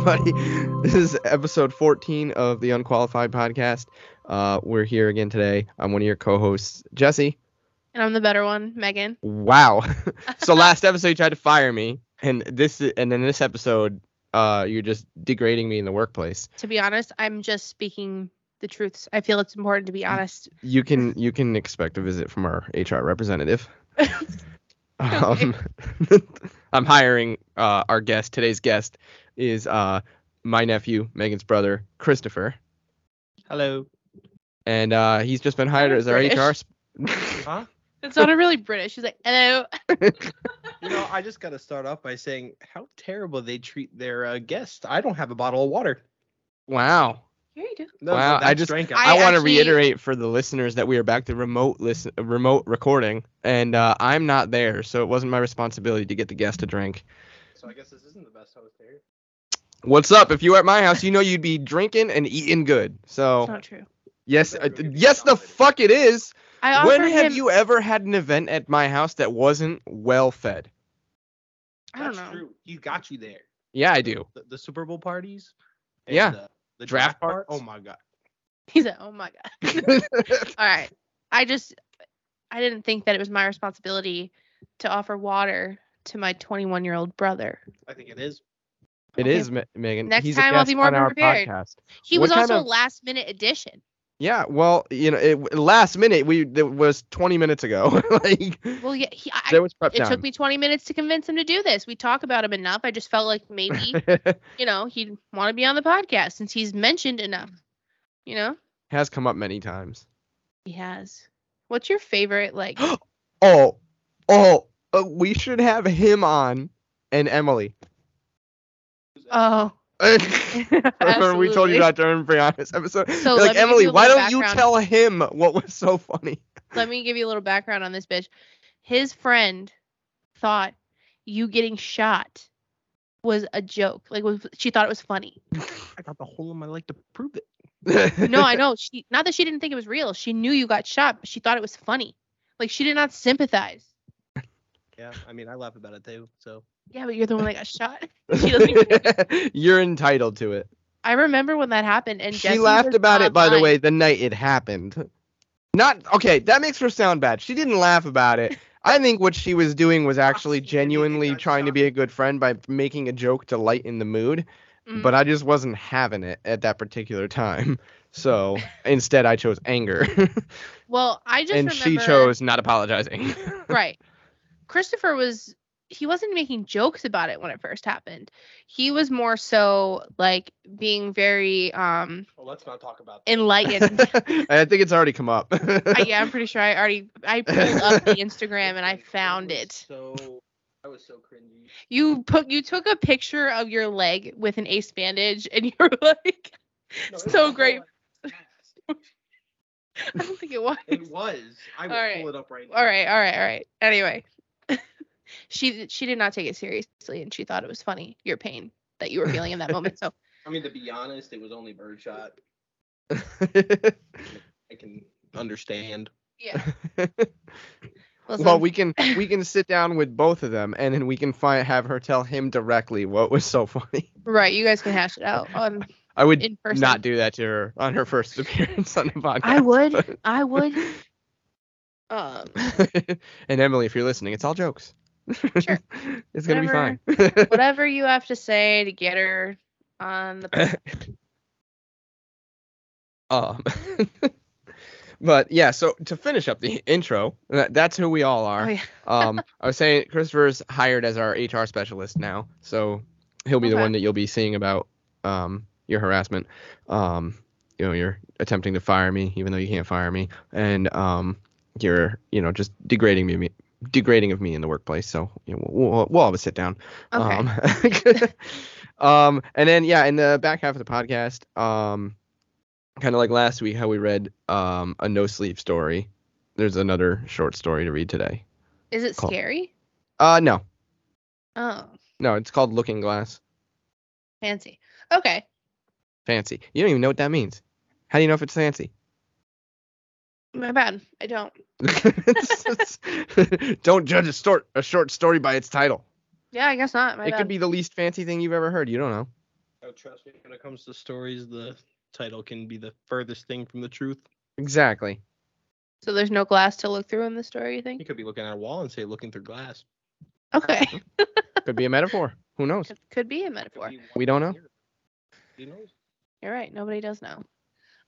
everybody? This is episode 14 of the Unqualified Podcast. Uh, we're here again today. I'm one of your co-hosts, Jesse. And I'm the better one, Megan. Wow. so last episode you tried to fire me, and this and then this episode, uh, you're just degrading me in the workplace. To be honest, I'm just speaking the truths. I feel it's important to be honest. You can you can expect a visit from our HR representative. Um, I'm hiring uh, our guest. Today's guest is uh, my nephew, Megan's brother, Christopher, Hello. and uh, he's just been hired as our British. HR. Sp- Huh? It sounded really British. He's like, hello. You know, I just got to start off by saying how terrible they treat their uh, guests. I don't have a bottle of water. wow. Here you do. No, Wow, I just- drank I, I want to reiterate for the listeners that we are back to remote listen, remote recording, and uh, I'm not there, so it wasn't my responsibility to get the guest a drink. So I guess this isn't the best host here. What's up? If you were at my house, you know you'd be drinking and eating good. So It's not true. yes, uh, yes, the fuck it is. I When have him. you ever had an event at my house that wasn't well fed? I don't That's know. true. He got you there. Yeah, I do. The, the Super Bowl parties. Yeah. uh, the Draft part. parts. Oh my god. He's like, oh my god. All right. I just, I didn't think that it was my responsibility to offer water to my 21 year old brother. I think it is. It Okay. is, Megan. Next He's a time I'll be more on our prepared. podcast. He What was also of- a last minute addition. Yeah, well, you know, it, last minute we it was 20 minutes ago. like Well, yeah, he, I, there was prep it time. took me 20 minutes to convince him to do this. We talk about him enough. I just felt like maybe, you know, he'd want to be on the podcast since he's mentioned enough. You know, Has come up many times. he has. What's your favorite like? Oh, oh, uh, we should have him on and Emily. Oh, Remember we told you absolutely. not to be on episode. So like Emily, why don't you tell him what was so funny? Let me give you a little background on this bitch. His friend thought you getting shot was a joke. Like was she thought it was funny. I got the hole in my leg to prove it. No, I know. She not that she didn't think it was real. She knew you got shot, but she thought it was funny. Like she did not sympathize. Yeah, I mean I laugh about it too. So Yeah, but you're the one that got shot. She doesn't even You're entitled to it. I remember when that happened, and She Jesse laughed about it, by the way, the night it happened. Not okay. That makes her sound bad. She didn't laugh about it. I think what she was doing was actually genuinely trying to be a good friend by making a joke to lighten the mood. Mm. But I just wasn't having it at that particular time. So instead, I chose anger, well, I just and she chose not apologizing. right. Christopher was he wasn't making jokes about it when it first happened. He was more so like being very um well, let's not talk about that. enlightened. I think it's already come up. I, yeah, I'm pretty sure I already I pulled up the Instagram and I found it. So I was so cringy. You put you took a picture of your leg with an ace bandage and you were like No, so great. fast. I don't think it was. It was. I will All right. pull it up right now. All right, all right, all right. Anyway, she she did not take it seriously and she thought it was funny your pain that you were feeling in that moment. So I mean, to be honest, it was only birdshot. I can understand. yeah. Listen, well, we can we can sit down with both of them, and then we can find have her tell him directly what was so funny. right. You guys can hash it out on I would in person. not do that to her on her first appearance on the podcast. I would. I would. Um. and Emily, if you're listening, it's all jokes. Sure. it's gonna be fine. Whatever you have to say to get her on the. um, but yeah, so to finish up the intro, that, that's who we all are. Oh, yeah. Um, I was saying Christopher's hired as our HR specialist now, so he'll be the one that you'll be seeing about um your harassment. Um, you know, you're attempting to fire me even though you can't fire me, and um, you're you know just degrading me, degrading of me in the workplace. So you know, we'll, we'll, have a sit down. Okay. Um, um, and then yeah, in the back half of the podcast, um, kind of like last week, how we read um a no sleep story. There's another short story to read today. Is it Cool. scary? Uh, no, Oh, no, it's called Looking Glass. fancy. Okay. Fancy. You don't even know what that means. How do you know if it's fancy? My bad. I don't. don't judge a short a short story by its title. Yeah, I guess not. My it bad. could be the least fancy thing you've ever heard. You don't know. Oh, trust me, when it comes to stories, the title can be the furthest thing from the truth. Exactly. So there's no glass to look through in the story, you think? You could be looking at a wall and say looking through glass. Okay. Could be a metaphor. Who knows? could, could be a metaphor. be We don't know. Who knows? You're right. Nobody does know.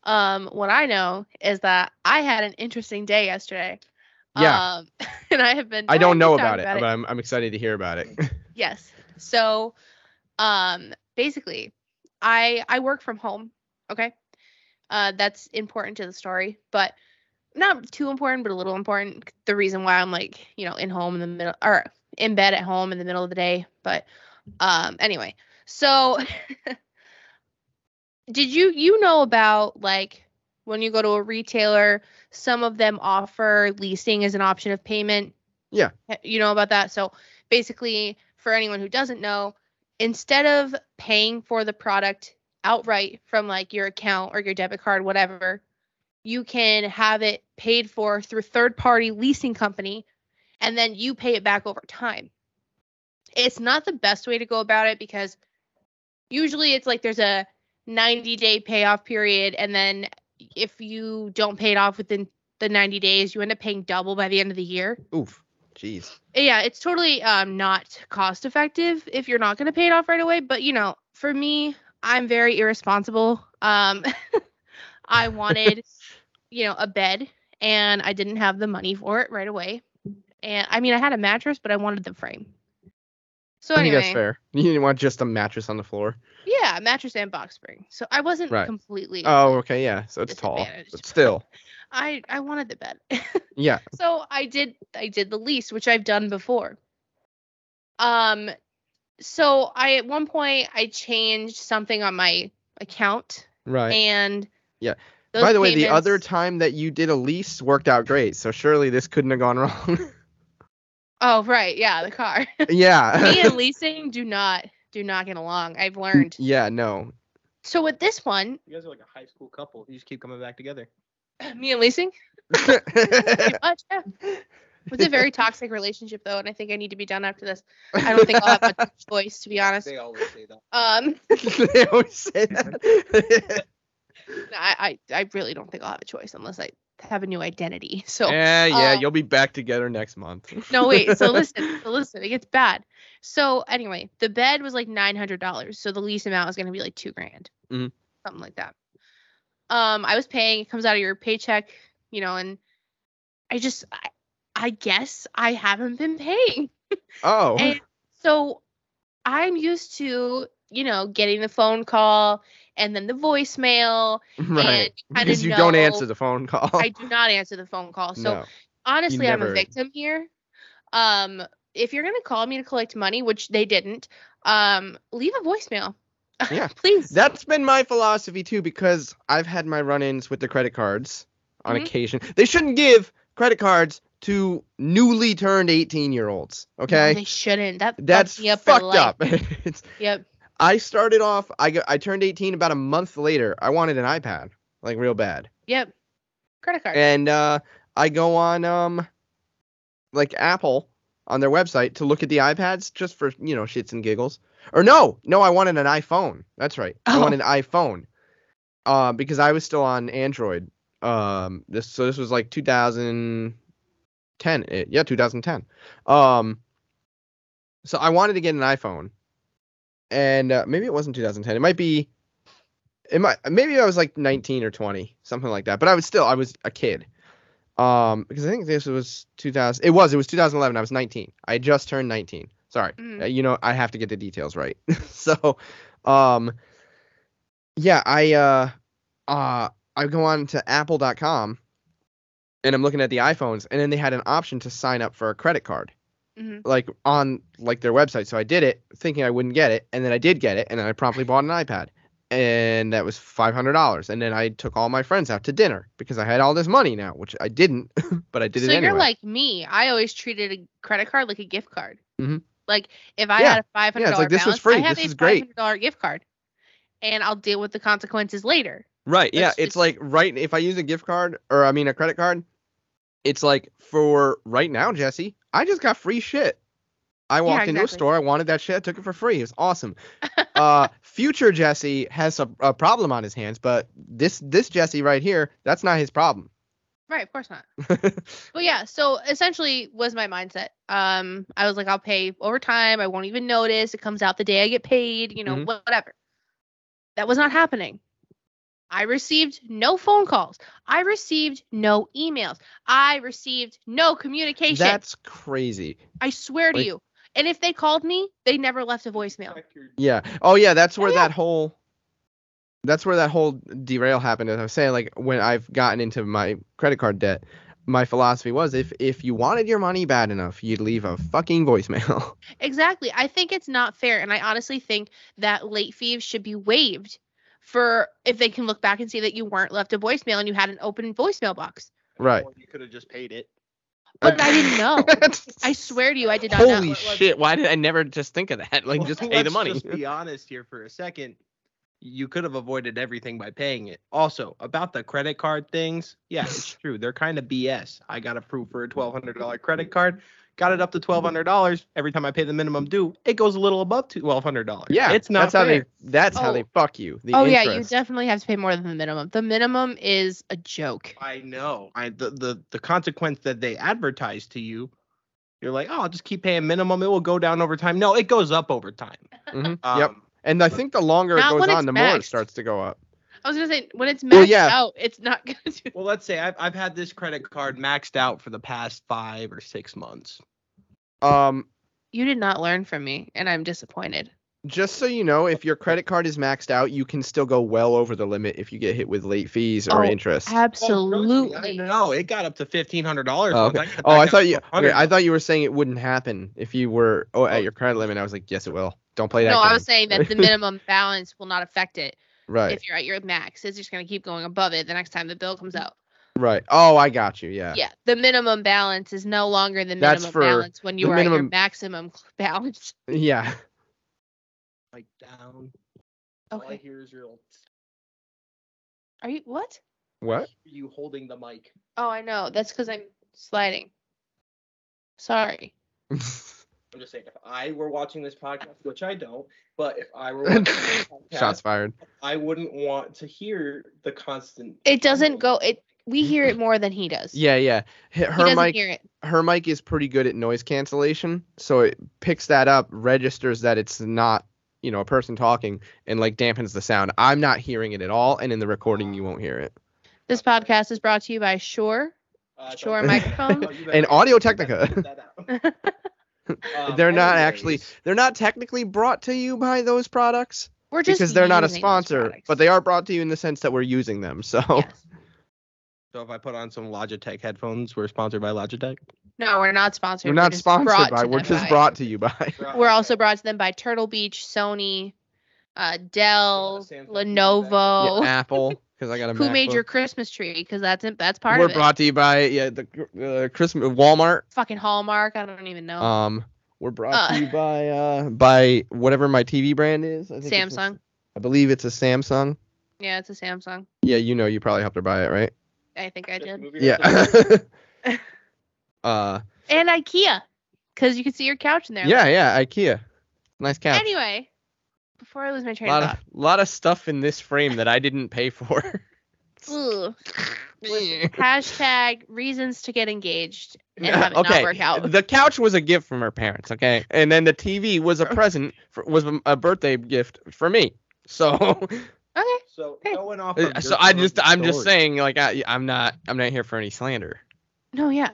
Um, what I know is that I had an interesting day yesterday. Yeah. Um, and I have been. I don't know talk about it, but I'm, I'm excited to hear about it. Yes. So, um, basically, I I work from home. Okay. Uh, that's important to the story, but not too important, but a little important. The reason why I'm like, you know, in home in the middle or in bed at home in the middle of the day. But, um, anyway, so did you you know about like when you go to a retailer, some of them offer leasing as an option of payment? Yeah. Eh, you know about that? So basically, for anyone who doesn't know, instead of paying for the product outright from like your account or your debit card, whatever, you can have it paid for through third party leasing company and then you pay it back over time. It's not the best way to go about it because usually it's like there's a 90 day payoff period and then if you don't pay it off within the 90 days, you end up paying double by the end of the year Oof. Jeez. yeah it's totally um not cost effective if you're not going to pay it off right away but you know for me i'm very irresponsible um i wanted you know a bed and i didn't have the money for it right away and i mean i had a mattress but i wanted the frame so I think that's fair. You didn't want just a mattress on the floor. Yeah mattress and box spring so i wasn't Right. completely Oh, okay, yeah. So it's tall, but still, i i wanted the bed yeah. so I did I did the lease, which I've done before. Um so I at one point I changed something on my account Right. and Yeah. By the way, the other time that you did a lease worked out great. So surely this couldn't have gone wrong. Oh right, yeah, the car. yeah. Me and leasing do not do not get along. I've learned. yeah. No. So with this one, You guys are like a high school couple. You just keep coming back together. me and leasing, pretty much, yeah. It was a very toxic relationship though, and I think I need to be done after this. I don't think I'll have much choice to be honest. They always say that. Um they always say that. I, I I really don't think I'll have a choice unless I have a new identity. So yeah, yeah. uh, you'll be back together next month. no wait, so listen, so listen, it gets bad. So anyway, the bed was like nine hundred dollars, so the lease amount was gonna be like two grand, Mhm. something like that. Um, I was paying. It comes out of your paycheck, you know, and I just, I, I guess I haven't been paying. Oh. And so I'm used to, you know, getting the phone call and then the voicemail. right. Because you don't answer the phone call. I do not answer the phone call. So no. honestly i'm a victim here um if you're going to call me to collect money which they didn't um leave a voicemail Yeah. please That's been my philosophy too, because I've had my run-ins with the credit cards on Mhm. occasion. They shouldn't give credit cards to newly turned 18-year-olds. No, Okay, they shouldn't that that's up fucked up. it's, yep I started off. I got, I turned 18 about a month later. I wanted an iPad, like real bad, yep credit card and uh, I go on um, like Apple on their website to look at the iPads just for you know shits and giggles. Or no, no, I wanted an iPhone. That's right. I Oh. wanted an iPhone. Uh, because I was still on Android. Um, this so this was like 2010. eh, Yeah, 2010. Um, so I wanted to get an iPhone, and uh, maybe it wasn't 2010. It might be. It might maybe I was like 19 or 20, something like that. But I was still I was a kid. Um, because I think this was 2000. It was it was 2011. I was 19. I just turned 19. Sorry. Mhm. Uh, you know I have to get the details right. so, um, yeah, I uh, uh, I go on to Apple.com, and I'm looking at the iPhones, and then they had an option to sign up for a credit card Mhm. like on like their website. So I did it thinking I wouldn't get it, and then I did get it, and then I promptly bought an iPad. And that was five hundred dollars. And then I took all my friends out to dinner because I had all this money now, which I didn't, but I did so it anyway. you're like me i always treated a credit card like a gift card Mhm. like if i Yeah. had a $500 Yeah, like, this was free, i have this a is great. $500 gift card and i'll deal with the consequences later Right. Yeah. It's It's, like right. If I use a gift card or I mean a credit card, it's like for right now, Jesse, I just got free shit. I walked into a store. I wanted that shit. I took it for free. It was awesome. uh, future Jesse has a, a problem on his hands, but this this Jesse right here, that's not his problem. Right, of course not. But yeah, so essentially was my mindset. Um, I was like, I'll pay over time. I won't even notice. It comes out the day I get paid. You know, Mhm. whatever. That was not happening. I received no phone calls. I received no emails. I received no communication. that's crazy. I swear to you. And if they called me, they never left a voicemail. Yeah. Oh yeah, that's where oh, yeah. that whole that's where that whole derail happened. As I was saying, like when I've gotten into my credit card debt, my philosophy was if if you wanted your money bad enough, you'd leave a fucking voicemail. Exactly. I think it's not fair. And I honestly think that late fees should be waived for if they can look back and see that you weren't left a voicemail and you had an open voicemail box. right. Or you could have just paid it. But I didn't know. I swear to you, I did not know. Holy shit! Why did I never just think of that? Like, Well, just pay the let's money. Just be honest here for a second. You could have avoided everything by paying it. Also, about the credit card things, yeah, it's true. They're kind of BS. I got approved for a twelve hundred dollar credit card, got it up to twelve hundred dollars. Every time I pay the minimum due, it goes a little above twelve hundred dollars. Yeah, it's not That's how they. fair. That's how Oh. they fuck you. The oh yeah, you definitely have to pay more than the minimum. The minimum is a joke. I know. I the, the the consequence that they advertise to you, you're like, oh, I'll just keep paying minimum. It will go down over time. No, it goes up over time. Mhm. Um, yep. And I think the longer it goes on, it's the more it starts to go up. I was gonna say when it's maxed Well, yeah. out, it's not gonna do. Well, let's say I've I've had this credit card maxed out for the past five or six months. Um, You did not learn from me, and I'm disappointed. just so you know, if your credit card is maxed out, you can still go well over the limit if you get hit with late fees or Oh, interest. Absolutely. No, it got up to fifteen hundred dollars. Oh, okay. Oh, I thought you. Okay, I thought you were saying it wouldn't happen if you were oh, Oh. at your credit limit. I was like, yes, it will. Don't play that. No, I was saying that the minimum balance will not affect it right, if you're at your max. It's just gonna keep going above it the next time the bill comes mm. out. right. Oh, I got you. Yeah. Yeah, the minimum balance is no longer the minimum balance when you the are at your minimum- maximum balance. Yeah. like down. All I Okay. hear is your Old... Are you what? What? Are you holding the mic. Oh, I know. That's because I'm sliding. Sorry. I'm just saying, if I were watching this podcast, which I don't, but if I were watching this podcast, Shots fired. I wouldn't want to hear the constant. It doesn't go. It. We hear it more than he does. Yeah, yeah. H- He Her mic, hear it. her mic is pretty good at noise cancellation, so it picks that up, registers that it's not, you know, a person talking, and like dampens the sound. I'm not hearing it at all, and in the recording you won't hear it. This podcast is brought to you by Shure. Uh, Shure microphone. Oh, And Audio Technica. Edit that out. Um, They're not actually- They're not technically brought to you by those products We're just because they're not a sponsor, but they are brought to you in the sense that we're using them. So Yes. So if I put on some Logitech headphones, we're sponsored by Logitech. No, we're not sponsored. we're not just sponsored brought by. to We're just by- brought to you by. We're also brought to them by Turtle Beach, Sony, uh, Dell, Samsung Lenovo. Yeah, Apple, because I got a Who made your Christmas tree? Because that's it. That's part We're of it. We're brought to you by yeah the uh, Christmas Walmart. Fucking Hallmark. I don't even know. Um, we're brought Uh. to you by uh by whatever my TV brand is. I think Samsung. I believe it's a Samsung. Yeah, it's a Samsung. Yeah, you know, you probably helped her buy it, right? I think I did. Yeah. uh, And IKEA, because you can see your couch in there. yeah, yeah, IKEA. Nice couch. Anyway, before I lose my a train lot of of thought. lot of stuff in this frame that I didn't pay for. Ugh. Hashtag reasons to get engaged and have it not work out. the couch was a gift from her parents, okay, and then the TV was a present, for, was a- a birthday gift for me. So, Okay. So going off. Of so I just, I'm just saying, like, I, I'm not, I'm not here for any slander. No, yeah.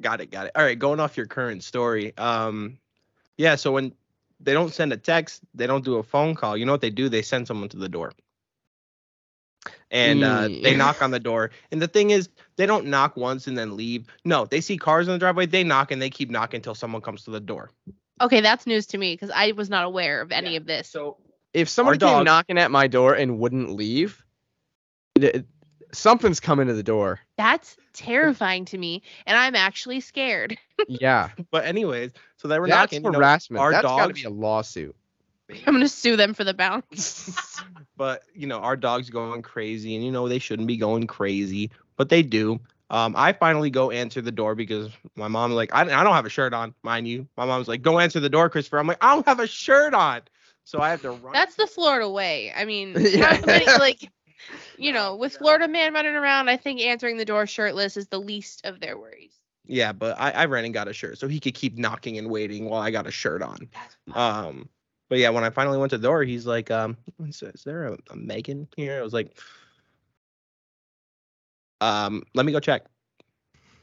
Got it, got it. All right, going off your current story. Um, yeah. So when they don't send a text, they don't do a phone call. You know what they do? They send someone to the door. And uh, they knock on the door. And the thing is, they don't knock once and then leave. No, they see cars in the driveway. They knock and they keep knocking until someone comes to the door. Okay, that's news to me because I was not aware of any Yeah, of this. So If someone came knocking at my door and wouldn't leave, th- something's coming to the door. That's terrifying to me, and I'm actually scared. Yeah, but anyways, so they were that's knocking. you know, harassment. our That's got to dogs- be a lawsuit. I'm gonna sue them for the bounce. but you know our dog's going crazy and you know they shouldn't be going crazy but they do um i finally go answer the door because my mom's like I, I don't have a shirt on mind you my mom's like go answer the door christopher i'm like i don't have a shirt on So I have to run. That's the Florida way. I mean, Yeah. many- like, you know, with Florida man running around, I think answering the door shirtless is the least of their worries. yeah, but I, I ran and got a shirt so he could keep knocking and waiting while I got a shirt on. Um, but yeah, when I finally went to the door, he's like, um, is, is there a, a Megan here? I was like, um, let me go check.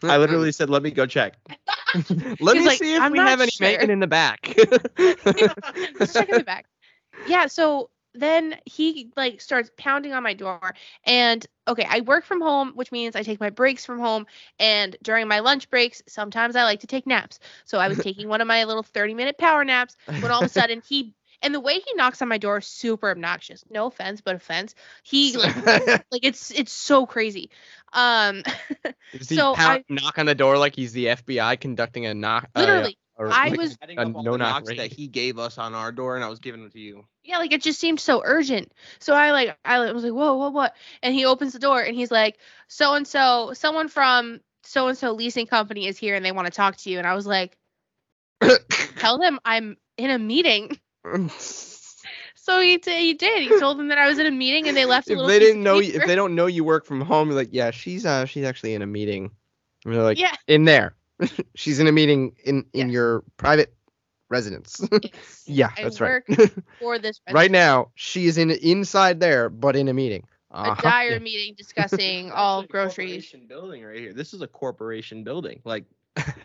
I literally said, let me go check. Let me like, see if "I'm we have any sure." Megan in the back. Let's check in the back. Yeah, so then he like starts pounding on my door and okay, I work from home, which means I take my breaks from home and during my lunch breaks, sometimes I like to take naps. So I was taking one of my little 30-minute power naps when all of a sudden he and the way he knocks on my door is super obnoxious. No offense, but offense. He like like it's it's so crazy. Um Does he So pound- I- knock on the door like he's the FBI conducting a knock? uh, literally or I like was- Adding a no knock knocks that he gave us on our door, and I was giving it to you. Yeah, like it just seemed so urgent. So I like I was like, whoa, what, what? And he opens the door and he's like, so and so, someone from so and so leasing company is here and they want to talk to you. And I was like, tell them I'm in a meeting. So he t- he did. He told them that I was in a meeting and they left a if little. they didn't know, you, if they don't know you work from home, you're like, yeah, she's uh, she's actually in a meeting. And they're like, Yeah. in there. she's in a meeting in in Yes. your private residence. Yes. yeah, I that's right. for this right now, she is in inside there, but in a meeting. a Uh-huh. dire meeting discussing all Actually, a groceries. corporation building right here. This is a corporation building. Like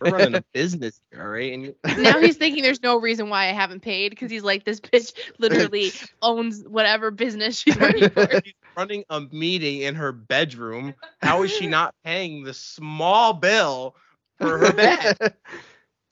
we're running a business here, all right? And you, Now he's thinking there's no reason why I haven't paid because he's like this bitch literally owns whatever business she's working for. she's running a meeting in her bedroom. How is she not paying the small bill for her bed?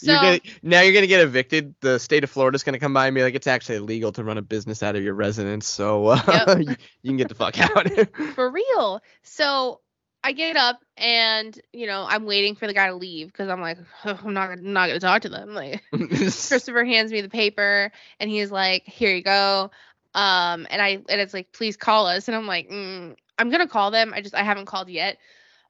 You're gonna, now you're gonna get evicted. The state of Florida's gonna come by and be like, it's actually illegal to run a business out of your residence, so uh, Yep. you, you can get the fuck out. for real. So I get up and you know I'm waiting for the guy to leave because I'm like I'm not I'm not gonna talk to them. Like Christopher hands me the paper and he's like, here you go. Um, and I and it's like, please call us. And I'm like, mm, I'm gonna call them. I just I haven't called yet.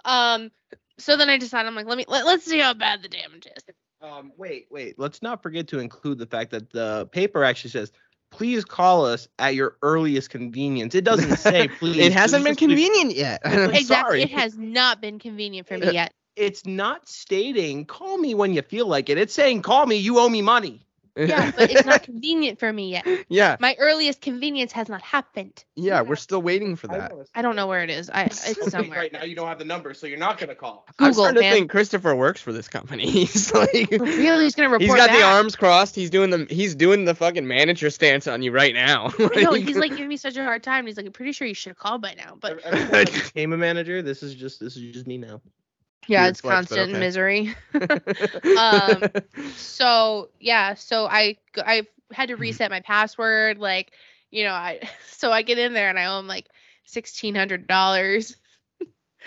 Um, so then I decided I'm like, let me let, let's see how bad the damage is. Um, wait, wait. Let's not forget to include the fact that the paper actually says, "Please call us at your earliest convenience." It doesn't say please. it hasn't been please, please. convenient yet. I'm exactly. sorry. It has not been convenient for me yet. It's not stating "call me when you feel like it." It's saying "call me, you owe me money." Yeah, but it's not convenient for me yet. yeah, My earliest convenience has not happened. yeah, we're still waiting for that. I don't know where it is. I it's somewhere. Right now, you don't have the number, so you're not gonna call. I'm Google, starting to think Christopher works for this company. He's like, For real, he's gonna report he's got back. the arms crossed. He's doing the he's doing the fucking manager stance on you right now. I know he's like giving me such a hard time. He's like, I'm pretty sure you should have called by now. But Every I became a manager. This is just this is just me now. Yeah, it's flex, constant okay. misery. Um, So yeah, so I I had to reset my password. Like, you know, I so I get in there and I owe him like sixteen hundred dollars.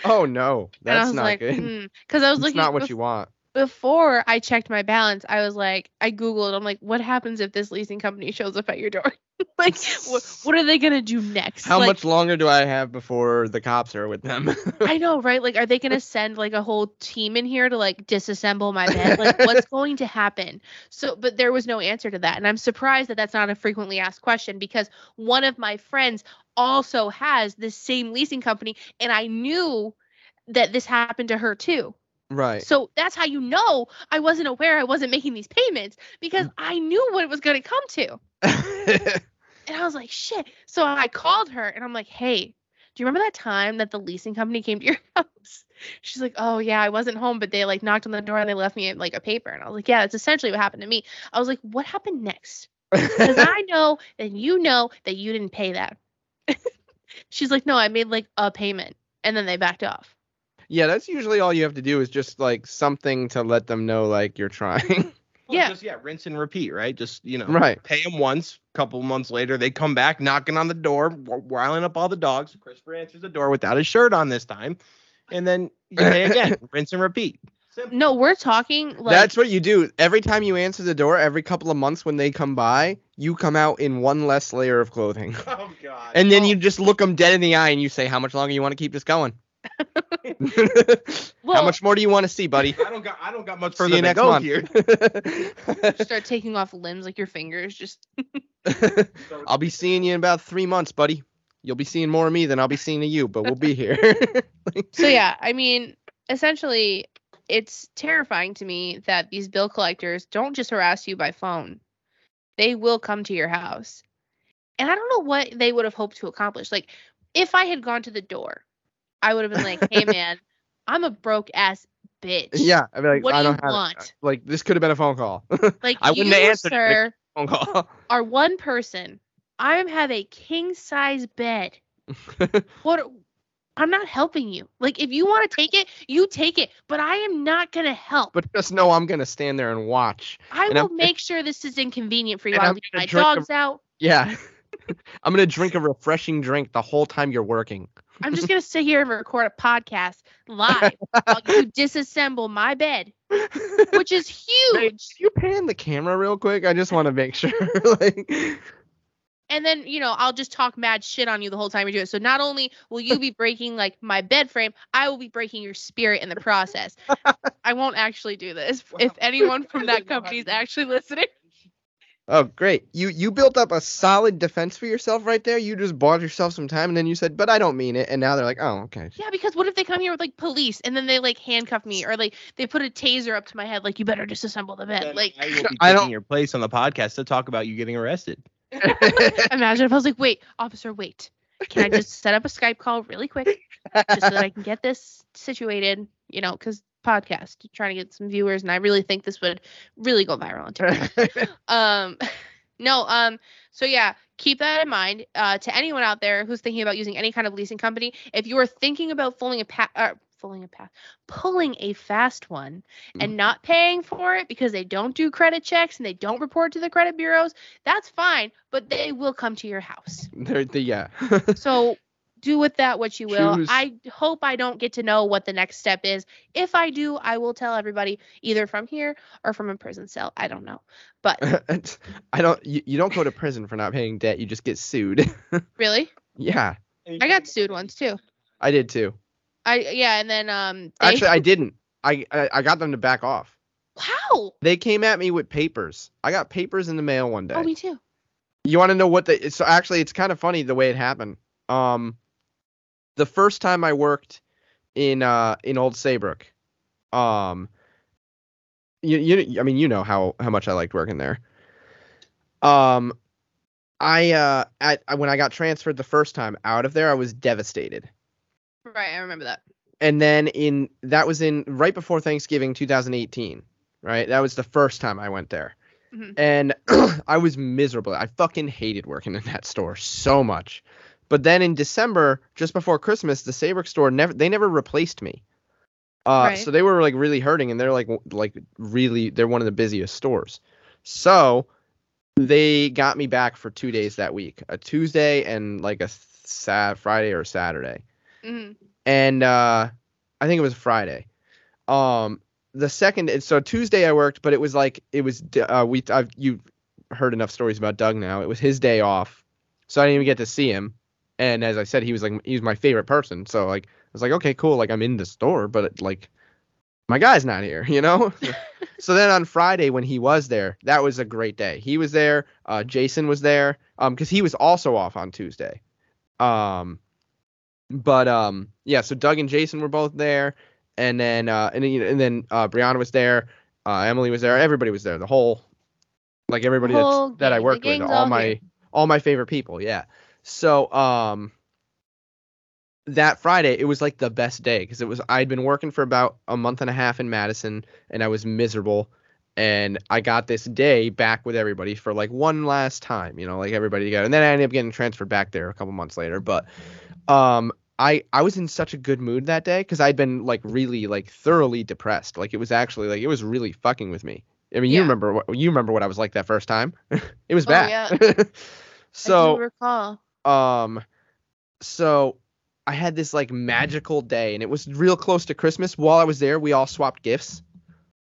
oh no, that's not like, good. because I was It's looking not what you want. Before I checked my balance. I was like, I googled. I'm like, what happens if this leasing company shows up at your door? like, what, what are they gonna do next? How like, much longer do I have before the cops are with them? I know, right? Like, are they gonna send like a whole team in here to like disassemble my bed? Like, what's going to happen? So, but there was no answer to that, and I'm surprised that that's not a frequently asked question because one of my friends also has this same leasing company, and I knew that this happened to her too. Right. So that's how you know I wasn't aware I wasn't making these payments because Mm. I knew what it was going to come to. And I was like, shit. So I called her and I'm like, hey, do you remember that time that the leasing company came to your house? She's like, oh, yeah, I wasn't home, but they like knocked on the door and they left me like a paper. And I was like, yeah, that's essentially what happened to me. I was like, what happened next? Because I know that you know that you didn't pay that. She's like, no, I made like a payment. And then they backed off. Yeah, that's usually all you have to do is just like something to let them know like you're trying. Well, Yeah. Just yeah, rinse and repeat, right? Just you know, right. pay them once. Couple months later, they come back knocking on the door, w- riling up all the dogs. Christopher answers the door without his shirt on this time, and then you pay again. rinse and repeat. Simple. No, we're talking like That's what you do. Every time you answer the door, every couple of months when they come by, you come out in one less layer of clothing. Oh God. And then Oh. you just look them dead in the eye and you say, "How much longer you want to keep this going?" Well, How much more do you want to see, buddy? I don't got I don't got much See further you to next go month. here. start taking off limbs like your fingers. Just I'll be seeing you in about three months, buddy. You'll be seeing more of me than I'll be seeing of you, but we'll be here. so yeah. I mean, essentially, it's terrifying to me that these bill collectors don't just harass you by phone; they will come to your house. And I don't know what they would have hoped to accomplish. Like, if I had gone to the door, I would have been like, "Hey, man, I'm a broke ass bitch. yeah, I mean, like, What I do don't you have want? like this could have been a phone call. Like I wouldn't you, have answered sir, phone call. are one person. I have a king size bed. What? I'm not helping you. Like, if you want to take it, you take it. But I am not gonna help. but just know I'm gonna stand there and watch. I and will I'm- make sure this is inconvenient for you. I'll I'm leave my a- dogs out. Yeah. I'm gonna drink a refreshing drink the whole time you're working. I'm just gonna sit here and record a podcast live while you disassemble my bed, which is Hey, huge. can you pan the camera real quick? I just want to make sure. like, And then, you know, I'll just talk mad shit on you the whole time you do it. So not only will you be breaking like my bed frame, I will be breaking your spirit in the process. I won't actually do this. If anyone from that company is actually listening. Oh, great. You you built up a solid defense for yourself right there. You just bought yourself some time, and then you said, "But I don't mean it." And now they're like, "Oh, okay." Yeah, because what if they come here with like police and then they like handcuff me or like they put a taser up to my head like you better disassemble the bed. Like I will be I don't- your place on the podcast to talk about you getting arrested. imagine if I was like, wait, officer, wait. Can I just set up a Skype call really quick just so that I can get this situated, you know, because podcast, trying to get some viewers, and I really think this would really go viral on TikTok. um, no, um, so yeah, keep that in mind. Uh, to anyone out there who's thinking about using any kind of leasing company, if you are thinking about pulling a pa- uh, pulling a path, pulling a fast one, and mm. not paying for it because they don't do credit checks and they don't report to the credit bureaus, that's fine, but they will come to your house. They're the yeah. So do with that what you will. Choose. I hope I don't get to know what the next step is. If I do, I will tell everybody either from here or from a prison cell. I don't know. But I don't. You, you don't go to prison for not paying debt. You just get sued. really, yeah, I got sued once too. I did too. I yeah, and then um they, Actually, I didn't. I, I I got them to back off. how? They came at me with papers. I got papers in the mail one day. Oh, me too. You want to know what the? So actually, it's kind of funny the way it happened. Um, the first time I worked in uh in Old Saybrook, um, you you I mean you know how how much I liked working there. Um, I uh at when I got transferred the first time out of there, I was devastated. Right, I remember that. And then in that was in right before Thanksgiving 2018, right? That was the first time I went there. Mhm. And I was miserable. I fucking hated working in that store so much. But then in December, just before Christmas, the Saybrook store never they never replaced me. Uh, Right. so they were like really hurting and they're like like really they're one of the busiest stores. So they got me back for 2 days that week, a Tuesday and like a sad Friday or Saturday hmm and uh I think it was Friday. Um the second so Tuesday I worked, but it was like it was uh we I've you heard enough stories about Doug now. It was his day off. So I didn't even get to see him. And as I said, he was like he was my favorite person. So like I was like, okay, cool, like I'm in the store, but like my guy's not here, you know? so then on Friday when he was there, that was a great day. He was there, uh Jason was there, um, because he was also off on Tuesday. Um but um yeah so doug and jason were both there and then uh and then, and then uh brianna was there uh emily was there everybody was there the whole like everybody whole that's, that i. Worked with all all my here. all my favorite people yeah so um that friday it was like the best day because it was i'd been working for about a month and a half in madison and i was miserable and I got this day back with everybody for like one last time, you know, like everybody together. And then I ended up getting transferred back there a couple months later. But um I I was in such a good mood that day because I'd been like really like thoroughly depressed. Like it was actually like it was really fucking with me. I mean, you Yeah. remember what you remember what I was like that first time. it was Oh, bad. I do so recall. um so I had this like magical day and it was real close to Christmas. While I was there, we all swapped gifts.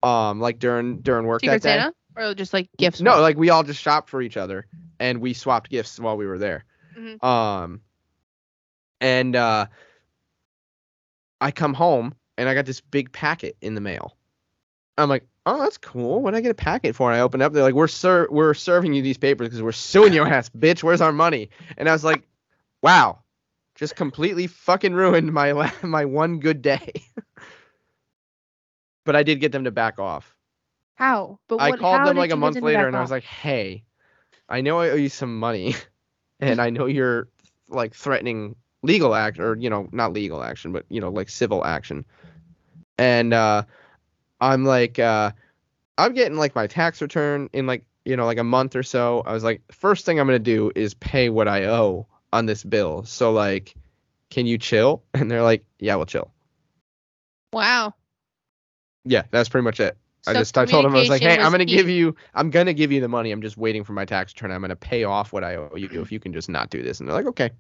Um like during during work Secret that day. Santa or just like gifts. No, like we all just shopped for each other and we swapped gifts while we were there. Mhm. Um and uh I come home and I got this big packet in the mail. I'm like, oh, that's cool. What did I get a packet for? And I open up. They're like, we're ser- we're serving you these papers because we're suing your ass, bitch. Where's our money? And I was like, wow, just completely fucking ruined my la- my one good day. but I did get them to back off. How? But what, I called them like a month later and I was like, hey, I know I owe you some money, and I know you're like threatening legal act or you know not legal action, but you know like civil action, and uh, I'm like, uh, I'm getting like my tax return in like you know like a month or so. I was like, first thing I'm gonna do is pay what I owe on this bill. So like, can you chill? And they're like, yeah, we'll chill. wow. Yeah, that's pretty much it. I just I told him I was like, hey, communication I'm gonna was give you I'm gonna give you the money. I'm just waiting for my tax return. I'm gonna pay off what I owe you if you can just not do this. And they're like, okay.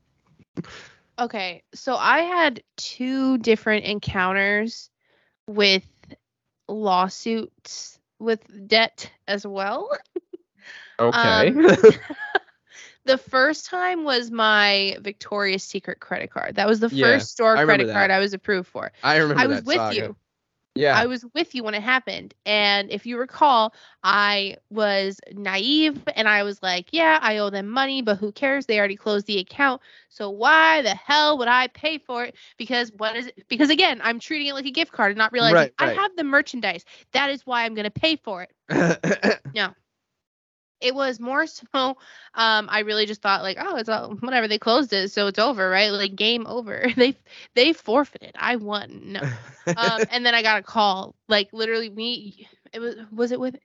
Okay, so I had two different encounters with lawsuits with debt as well. Okay. Um, the first time was my Victoria's Secret credit card. That was the Yeah, first store credit that. card I was approved for. I remember I was that with saga. you. Yeah. I was with you when it happened. And if you recall, I was naive and I was like, yeah, I owe them money, but who cares? They already closed the account. So why the hell would I pay for it? Because what is it? Because again, I'm treating it like a gift card and not realizing Right, I have the merchandise. That is why I'm going to pay for it. It was more so um I really just thought like, oh, it's all, whatever they closed it, so it's over, right? Like game over. They they forfeited. I won. No um, and then I got a call, like literally me. It was was it with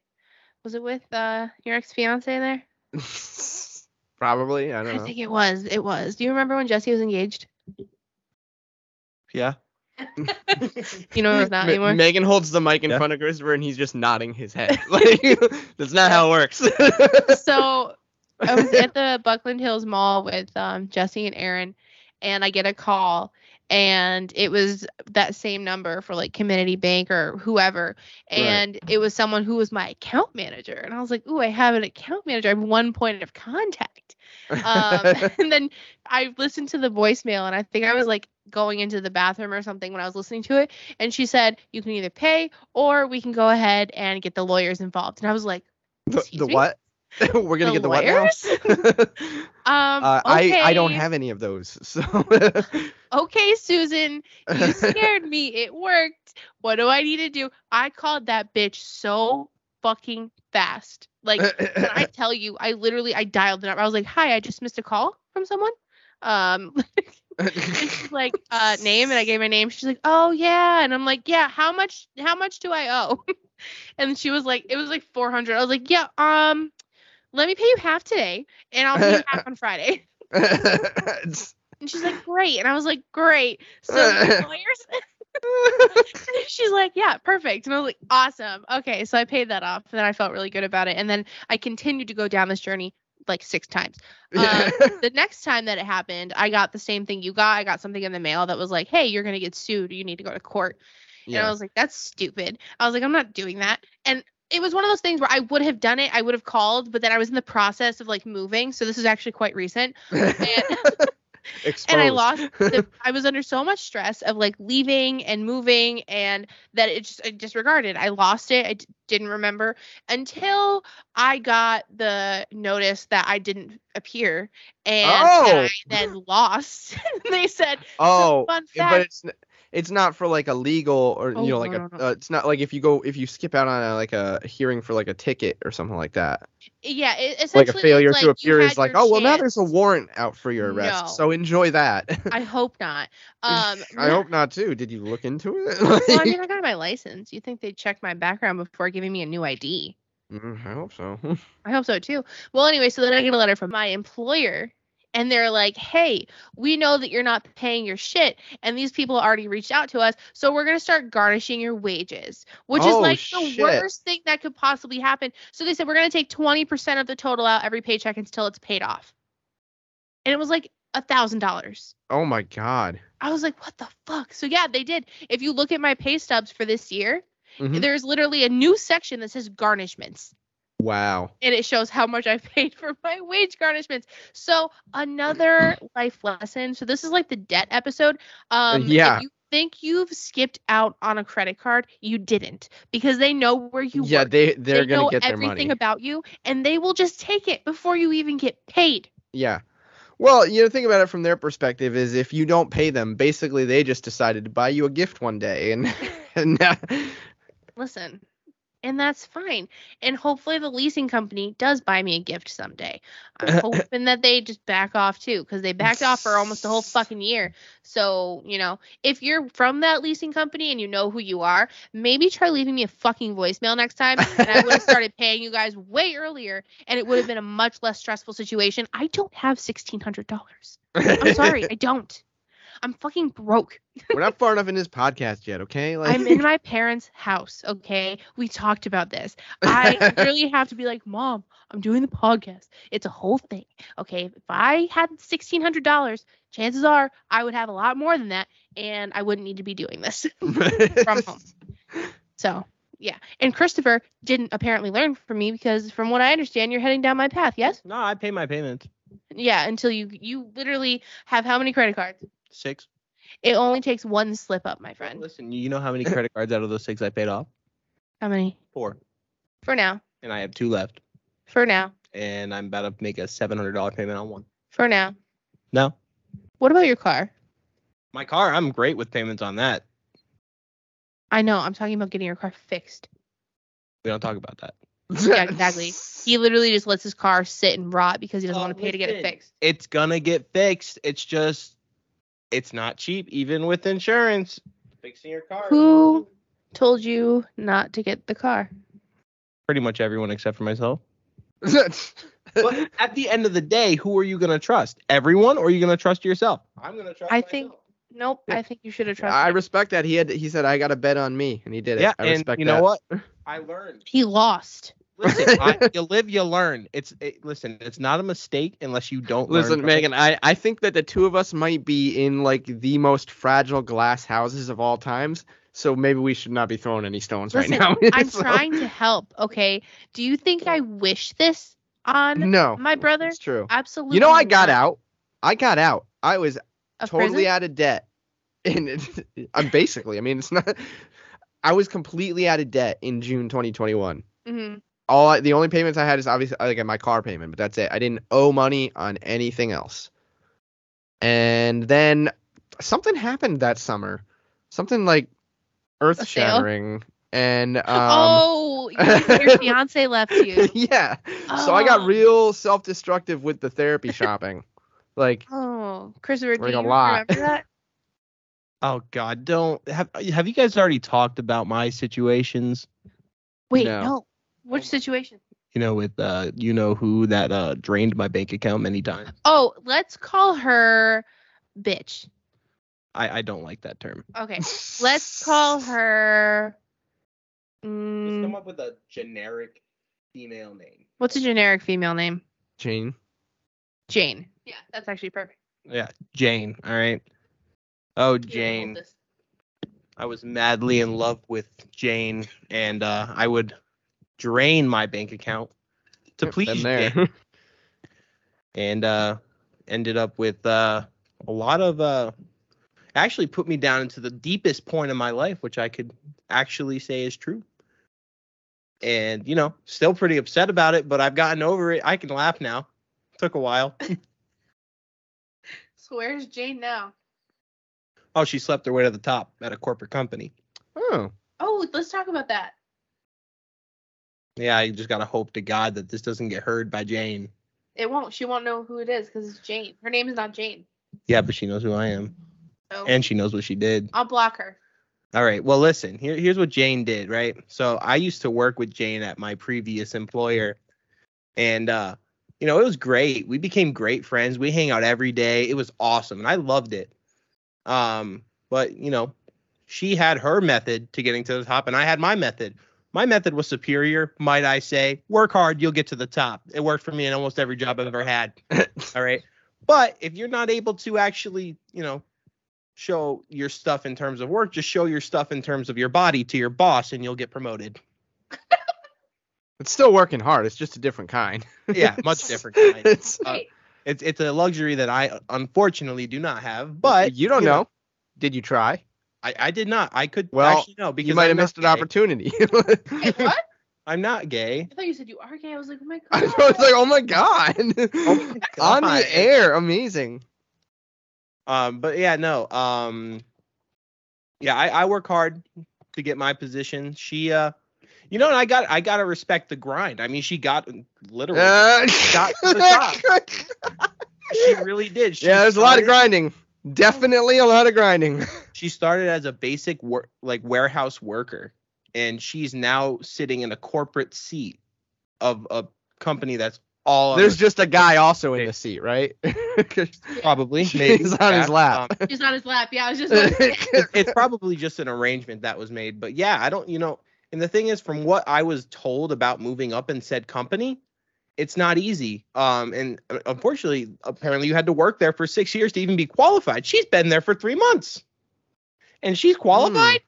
was it with uh your ex fiance there? Probably. I don't I know. I think it was. It was. Do you remember when Jesse was engaged? Yeah. You know, it's not Ma- anymore. Megan holds the mic in Yeah. front of Christopher and he's just nodding his head. Like that's not how it works. so I was at the Buckland Hills Mall with um, Jesse and Aaron, and I get a call, and it was that same number for like Comenity Bank or whoever, Right. and it was someone who was my account manager, and I was like, "Ooh, I have an account manager. I have one point of contact." Um, and then I listened to the voicemail, and I think I was like going into the bathroom or something when I was listening to it, and she said, "You can either pay or we can go ahead and get the lawyers involved," and I was like. the, the what? We're gonna The get the what now? lawyers? Um, uh, I I don't have any of those. So Okay, Susan, you scared me. It worked. What do I need to do? I called that bitch so fucking fast. Like when I tell you, I literally I dialed it up. I was like, "Hi, I just missed a call from someone." Um, she's like, "Uh, name," and I gave my name. She's like, "Oh yeah," and I'm like, "Yeah, how much? How much do I owe?" and she was like, "It was like 400." I was like, "Yeah, um, let me pay you half today, and I'll pay you half on Friday." And she's like, "Great," and I was like, "Great." So lawyers She's like, yeah, perfect. And I was like, awesome. Okay. So I paid that off. And then I felt really good about it. And then I continued to go down this journey like six times. Um, the next time that it happened, I got the same thing you got. I got something in the mail that was like, hey, you're going to get sued. You need to go to court. And I was like, that's stupid. I was like, I'm not doing that. And it was one of those things where I would have done it. I would have called, but then I was in the process of like moving. So this is actually quite recent. And I lost the, I was under so much stress of like leaving and moving and that it just I disregarded. I lost it. I d- didn't remember until I got the notice that I didn't appear and, and Oh. I then lost. they said, oh, fun fact. but it's n- it's not for like a legal or Oh, you know no, like no, a no. uh, it's not like if you go if you skip out on a, like a hearing for like a ticket or something like that yeah, it, like a failure it's to appear is like oh well now there's a warrant out for your arrest No. so enjoy that I hope not. Um, I hope not too did you look into it Well, I mean, I got my license. You think they'd check my background before giving me a new ID? Mm, I hope so I hope so too. Well, anyway, so then I get a letter from my employer, and they're like, "Hey, we know that you're not paying your shit, and these people already reached out to us, so we're gonna start garnishing your wages, which is Oh, like shit. the worst thing that could possibly happen." So they said we're gonna take 20% of the total out every paycheck until it's paid off, and it was like a thousand dollars. oh my god I was like, "What the fuck?" So yeah, they did. If you look at my pay stubs for this year, Mhm. there's literally a new section that says garnishments wow and it shows how much I paid for my wage garnishments. So another life lesson. So this is like the debt episode. Um, yeah. If you think you've skipped out on a credit card, you didn't because they know where you yeah, work. they they're they gonna know get their everything money. about you and they will just take it before you even get paid. Yeah. Well, you know, think about it from their perspective is if you don't pay them, basically they just decided to buy you a gift one day, and and now, Listen, and that's fine. And hopefully the leasing company does buy me a gift someday. I'm hoping that they just back off too because they backed off for almost a whole fucking year. So, you know, if you're from that leasing company and you know who you are, maybe try leaving me a fucking voicemail next time and I would have started paying you guys way earlier and it would have been a much less stressful situation. I don't have $1600. I'm sorry, I don't. I'm fucking broke. We're not far enough in this podcast yet, okay? Like, I'm in my parents' house, okay? We talked about this. I really have to be like, Mom, I'm doing the podcast. It's a whole thing, okay? If I had $1,600, chances are I would have a lot more than that, and I wouldn't need to be doing this from home. So, yeah. And Christopher didn't apparently learn from me because, from what I understand, you're heading down my path, yes? No, I pay my payments. Yeah, until you you literally have how many credit cards? Six. It only takes one slip up, my friend. Listen, you know how many credit cards out of those six I paid off? How many? Four. For now. And I have two left. For now. And I'm about to make a seven hundred dollar payment on one. For now. No. What about your car? My car, I'm great with payments on that. I know. I'm talking about getting your car fixed. We don't talk about that. Yeah, exactly. He literally just lets his car sit and rot because he doesn't Oh, want to pay to get it fixed. It's gonna get fixed. It's just it's not cheap, even with insurance. Fixing your car. Who told you not to get the car? Pretty much everyone except for myself. But at the end of the day, who are you gonna trust? Everyone, or are you gonna trust yourself? I'm gonna trust. I think- Nope. I think you should have trusted. I respect that. He had he said I got a bet on me, and he did it. Yeah, I and respect you know that. what? I learned. he lost. Listen, I, you live, you learn. It's it, listen. It's not a mistake unless you don't. Listen, from Megan, it. I, I think that the two of us might be in like the most fragile glass houses of all times. So maybe we should not be throwing any stones Listen, right now. I'm So- trying to help. Okay. Do you think I wish this on No, my brother? it's true. Absolutely. You know, I got not. out. I got out. I was Of totally prison? out of debt. And it, I'm basically, I mean, it's not. I was completely out of debt in June 2021. Mhm. All I, the only payments I had is obviously like my car payment, but that's it. I didn't owe money on anything else. And then something happened that summer. Something like earth shattering. And um oh, your fiance left you. yeah. So I got Oh. real self-destructive with the therapy shopping. Like Oh, Christopher, do Like you a lot. remember that? Oh God, don't have have you guys already talked about my situations? Wait, No. no. Which situation? You know, with uh, you know who that uh drained my bank account many times. Oh, let's call her bitch. I I don't like that term. Okay, let's call her. Mm, Just come up with a generic female name. what's a generic female name? Jane. Jane. Yeah, that's actually perfect. Yeah, Jane. All right. Oh, Jane. I was madly in love with Jane, and uh, I would drain my bank account to please been there. And uh, ended up with uh, a lot of uh, actually put me down into the deepest point of my life, which I could actually say is true. And you know, still pretty upset about it, but I've gotten over it. I can laugh now. Took a while. So where's Jane now? Oh, she slept her way to the top at a corporate company. oh. Oh, let's talk about that. Yeah, I just gotta hope to God that this doesn't get heard by Jane. It won't. She won't know who it is because it's Jane. Her name is not Jane. Yeah, but she knows who I am, So and she knows what she did. I'll block her. All right. Well, listen. Here, here's what Jane did. Right. So I used to work with Jane at my previous employer, and uh, you know, it was great. We became great friends. We hang out every day. It was awesome, and I loved it. Um, but you know, she had her method to getting to the top, and I had my method. My method was superior, might I say. Work hard, you'll get to the top. It worked for me in almost every job I've ever had. All right. But if you're not able to actually, you know, show your stuff in terms of work, just show your stuff in terms of your body to your boss and you'll get promoted. It's still working hard. It's just a different kind. Yeah, much different kind. It's, Uh, It's it's a luxury that I unfortunately do not have, but you don't you know. Did you try? I, I did not. I could Well, actually no because you might I'm have not missed an opportunity. Hey, what? I'm not gay. I thought you said you are gay. I was like, oh my I god. was like, oh my god, Oh my on the air, amazing. Um, but yeah, no. Um, yeah, I, I work hard to get my position. She, uh, you know, and I got I gotta respect the grind. I mean, she got literally, Uh, got to the top. she really did. She yeah, there's a lot of grinding. Definitely a lot of grinding. She started as a basic work like warehouse worker, and she's now sitting in a corporate seat of a company that's all There's just a guy also in the seat, right? probably She's maybe on his lap. Um, She's on his lap. Yeah, I was just it's, it's probably just an arrangement that was made. But yeah, I don't, you know, and the thing is, from what I was told about moving up in said company, it's not easy. Um, and uh, unfortunately, apparently, you had to work there for six years to even be qualified. She's been there for three months, and she's qualified.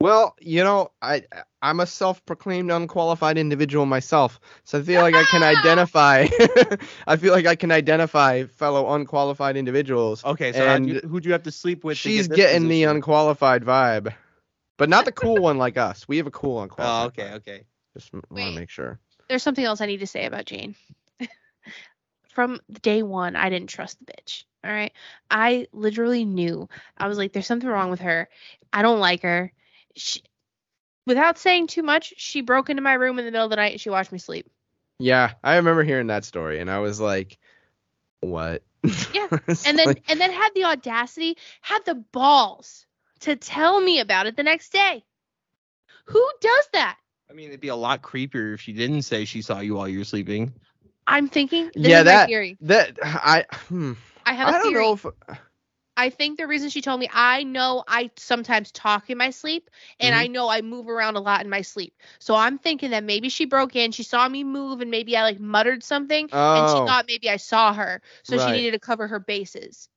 Well, you know, I I'm a self-proclaimed unqualified individual myself, so I feel like I can identify. I feel like I can identify fellow unqualified individuals. Okay, so And you, who'd you have to sleep with? to She's get this getting the unqualified vibe, but not the cool one like us. We have a cool unqualified. Oh, unqualified. okay, vibe. okay. Just want to make sure. There's something else I need to say about Jane. From day one, I didn't trust the bitch. All right. I literally knew. I was like, there's something wrong with her. I don't like her. She, without saying too much, she broke into my room in the middle of the night and she watched me sleep. Yeah, I remember hearing that story, and I was like, "What?" Yeah, And then like- and then had the audacity, had the balls to tell me about it the next day. Who does that? I mean, it'd be a lot creepier if she didn't say she saw you while you were sleeping. I'm thinking. This Yeah, that- theory. that I hmm, I have I don't theory. know if I think the reason she told me, I know I sometimes talk in my sleep, and Mm-hmm. I know I move around a lot in my sleep. So I'm thinking that maybe she broke in, she saw me move, and maybe I like muttered something, and Oh. she thought maybe I saw her, so Right. she needed to cover her bases.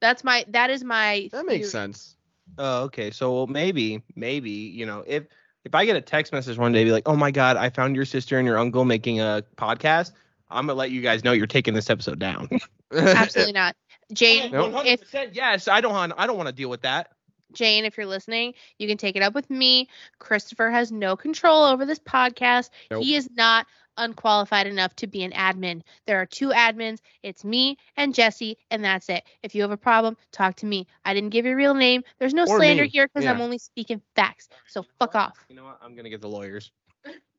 That's my. That is my. that makes sense. Oh, okay. So well, maybe, maybe you know, if if I get a text message one day, be like, "Oh my God, I found your sister and your uncle making a podcast," I'm gonna let you guys know you're taking this episode down. Absolutely not, Jane. Nope. If 100%, yes, I don't want, I don't want to deal with that. Jane, if you're listening, you can take it up with me. Christopher has no control over this podcast. Nope. He is not unqualified enough to be an admin. There are two admins. It's me and Jesse, and that's it. If you have a problem, talk to me. I didn't give your real name. There's no Or slander me. here because I'm only speaking facts. So fuck off. You know what? I'm gonna get the lawyers.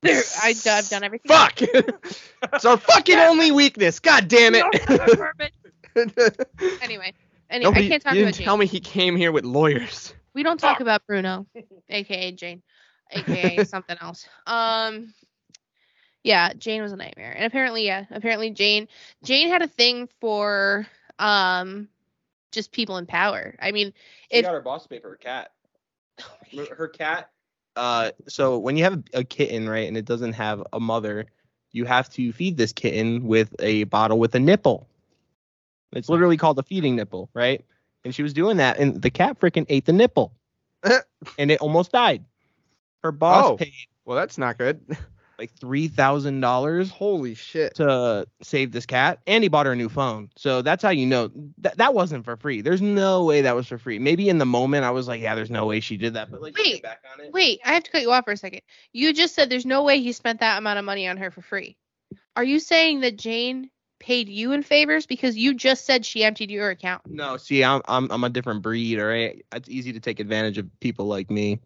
There, I, I've done everything. Fuck! it's our fucking only weakness. God damn it! anyway, anyway, Nobody, I can't talk you about didn't Jane. tell me he came here with lawyers. We don't talk about Bruno, aka Jane, aka something else. Um, yeah, Jane was a nightmare, and apparently, yeah, apparently Jane, Jane had a thing for um, just people in power. I mean, She If- got her boss to pay for her cat. oh Her- Her cat. Uh, so when you have a kitten, right, and it doesn't have a mother, you have to feed this kitten with a bottle with a nipple. It's literally called a feeding nipple, right? And she was doing that, and the cat freaking ate the nipple, and it almost died. Her boss Oh. paid Well, that's not good. like three thousand dollars Holy shit. to save this cat, and he bought her a new phone. So that's how you know that that wasn't for free. There's no way that was for free. Maybe in the moment I was like, yeah, there's no way she did that, but like, Wait, back on it. Wait, I have to cut you off for a second. You just said there's no way he spent that amount of money on her for free. Are you saying that Jane paid you in favors because you just said she emptied your account? No, see, I'm I'm I'm a different breed. All right, it's easy to take advantage of people like me.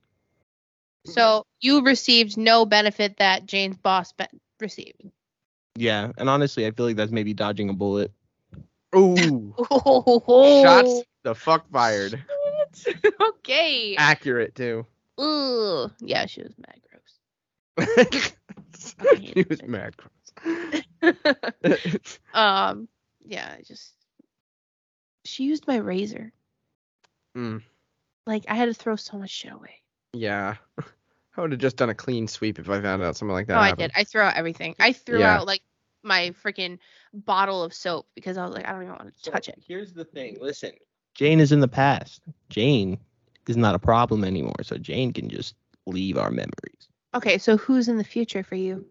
So you received no benefit that Jane's boss be- received. Yeah, and honestly, I feel like that's maybe dodging a bullet. Ooh. Oh, Shots the fuck fired. okay. Accurate too. Ooh, yeah, she was mad gross. she was mad. Gross. um, yeah, I just she used my razor. Mm, Like I had to throw so much shit away. Yeah. I would have just done a clean sweep if I found out something like that oh, I did. I threw out everything. I threw Yeah. out like my freaking bottle of soap because I was like, I don't even want to touch it. Here's the thing. Listen, Jane is in the past. Jane is not a problem anymore, so Jane can just leave our memories. Okay, so who's in the future for you?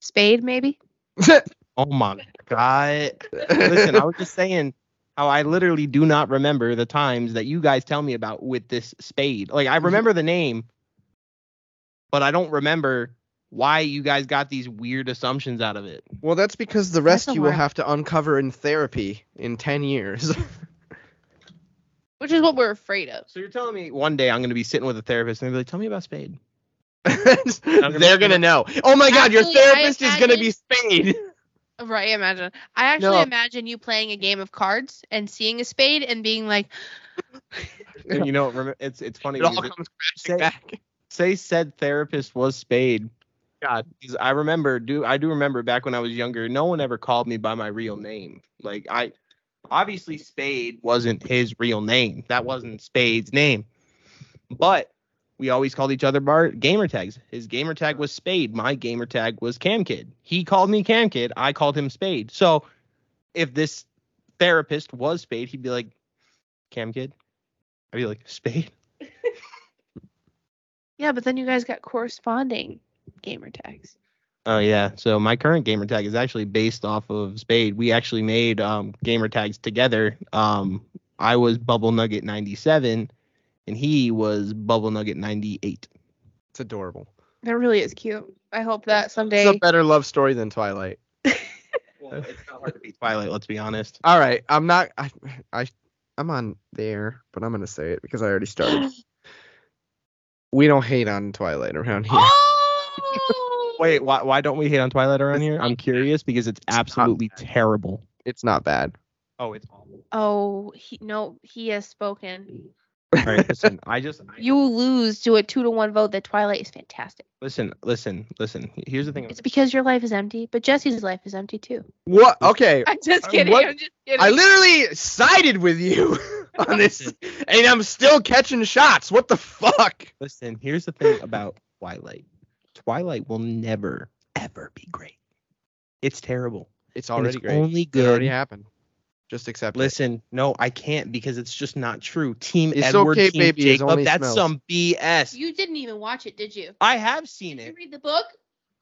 Spade, maybe? Oh my god. Listen, I was just saying how I literally do not remember the times that you guys tell me about with this spade. Like I Mm-hmm. remember the name, but I don't remember why you guys got these weird assumptions out of it. Well, that's because the rest you will have to uncover in therapy in 10 years. Which is what we're afraid of. So you're telling me one day I'm gonna be sitting with a therapist and they'll be like, "Tell me about spade." They're going to know. Oh my god, your Actually, I therapist is going to be Spade. Right, imagine. I actually No. imagine you playing a game of cards and seeing a spade and being like, And you know, it's it's funny. It all comes say- back. say said therapist was Spade. God. 'Cause I remember, do I do remember back when I was younger, no one ever called me by my real name. Like I, obviously Spade wasn't his real name. That wasn't Spade's name. But we always called each other bar gamer tags. His gamer tag was Spade. My gamer tag was Cam Kid. He called me Cam Kid. I called him Spade. So if this therapist was Spade, he'd be like, Cam Kid. I'd be like, Spade. yeah, but then you guys got corresponding gamer tags. Oh yeah. So my current gamer tag is actually based off of Spade. We actually made um, gamer tags together. Um, I was Bubble Nugget 97 and he was Bubble Nugget 98. It's adorable. That really is cute. I hope that someday. It's a better love story than Twilight. Well, it's not hard to beat Twilight, let's be honest. All right, I'm not. I, I, I'm on there, but I'm gonna say it because I already started. we don't hate on Twilight around here. oh! Wait, why why don't we hate on Twilight around here? I'm curious because it's not absolutely bad. terrible. It's not bad. Oh, it's awful. Oh, he, no, he has spoken. All right, listen. I just I- You lose to a two to one vote that Twilight is fantastic. listen, listen, listen. Here's the thing. It's because your life is empty, but Jesse's life is empty too. What? Okay. I'm just kidding. what- I'm just kidding. I literally sided with you on this, and I'm still catching shots. What the fuck? Listen, here's the thing about Twilight. Twilight will never ever be great. It's terrible. It's And already it's great. only It already good. happened. Just accept it. Listen, no, I can't because it's just not true. Team It's Edward, okay, Team baby, Jacob, only that's smells. some BS. you didn't even watch it, did you? I have seen it. You read the book?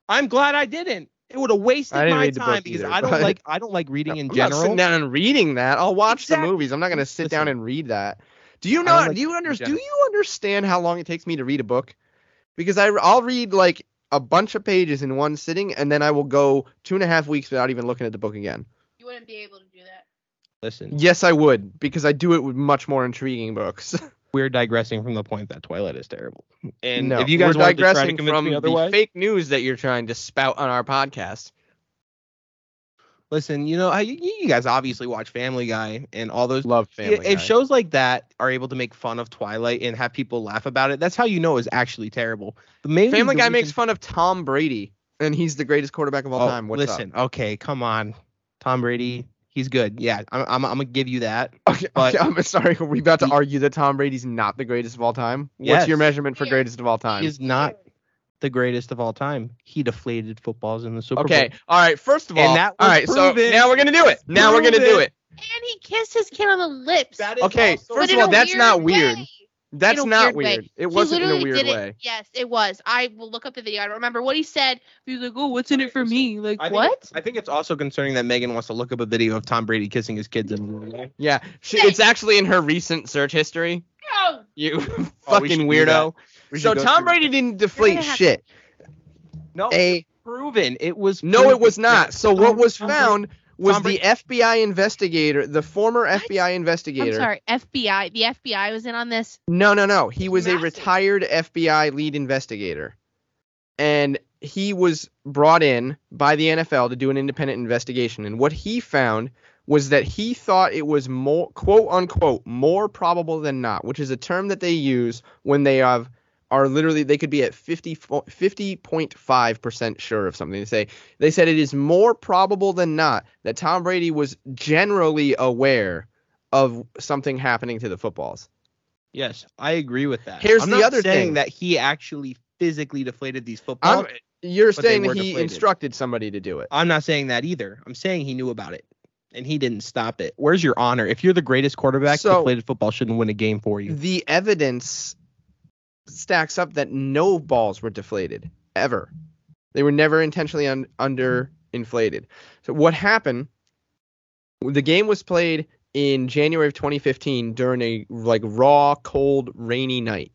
I'm glad I didn't. It would have wasted my read the book time because either, I don't like I don't like reading in I'm not general. sitting down and reading that. I'll watch Exactly. the movies. I'm not gonna sit down and read that. Do you know? don't like do you under, Do you understand how long it takes me to read a book? Because I I'll read like a bunch of pages in one sitting, and then I will go two and a half weeks without even looking at the book again. You wouldn't be able to do that. Listen, Yes, I would because I do it with much more intriguing books. we're digressing from the point that Twilight is terrible. And no, if you guys we're want to to digressing from the fake news that you're trying to spout on our podcast. listen, you know, I, you guys obviously watch Family Guy and all those Love Family if Guy. shows like that are able to make fun of Twilight and have people laugh about it, that's how you know it's actually terrible. The main Family Guy reason- makes fun of Tom Brady, and he's the greatest quarterback of all Oh, time. What's listen, okay, come on, Tom Brady, he's good. Yeah, I'm, I'm, I'm gonna give you that. up? Okay, but- okay, I'm sorry. Are we about to He- argue that Tom Brady's not the greatest of all time? What's your measurement for greatest of all time? He's not the greatest of all time. He deflated footballs in the Super Okay, Bowl. Okay. All right. First of And all, that all was right. So proven. now we're gonna do it. Now we're gonna do it. And he kissed his kid on the lips. That is Okay, also- first of all, a that's not weird. Way. That's in a not weird way. weird. It He wasn't in a literally weird did it- Yes, it was. I will look up the video. I don't remember what he said. He was like, "Oh, what's in it for me?" Like, I think- what? I think it's also concerning that Megan wants to look up a video of Tom Brady kissing his kids. In Yeah, she, it's actually in her recent search history. No. You Oh, fucking should weirdo. We So Tom through- Brady didn't deflate gonna shit. no, A proven. It was no, it was not. So what was Tom Brady- found was Tom the FBI investigator, the former What? FBI investigator. I'm sorry, FBI. The FBI was in on this. No, no, no. He was a retired FBI lead investigator. And he was brought in by the NFL to do an independent investigation. And what he found was that he thought it was more, quote unquote, more probable than not, which is a term that they use when they have are literally they could be at 50 50.5% sure of something. They say they said it is more probable than not that Tom Brady was generally aware of something happening to the footballs. Yes, I agree with that. Here's I'm the not other saying thing. that he actually physically deflated these footballs. I'm, you're saying that he deflated. instructed somebody to do it. I'm not saying that either. I'm saying he knew about it and he didn't stop it. Where's your honor? If you're the greatest quarterback, So- deflated football shouldn't win a game for you. The evidence stacks up that no balls were deflated ever. They were never intentionally un- under inflated. So what happened? The game was played in January of 2015 during a like raw, cold, rainy night.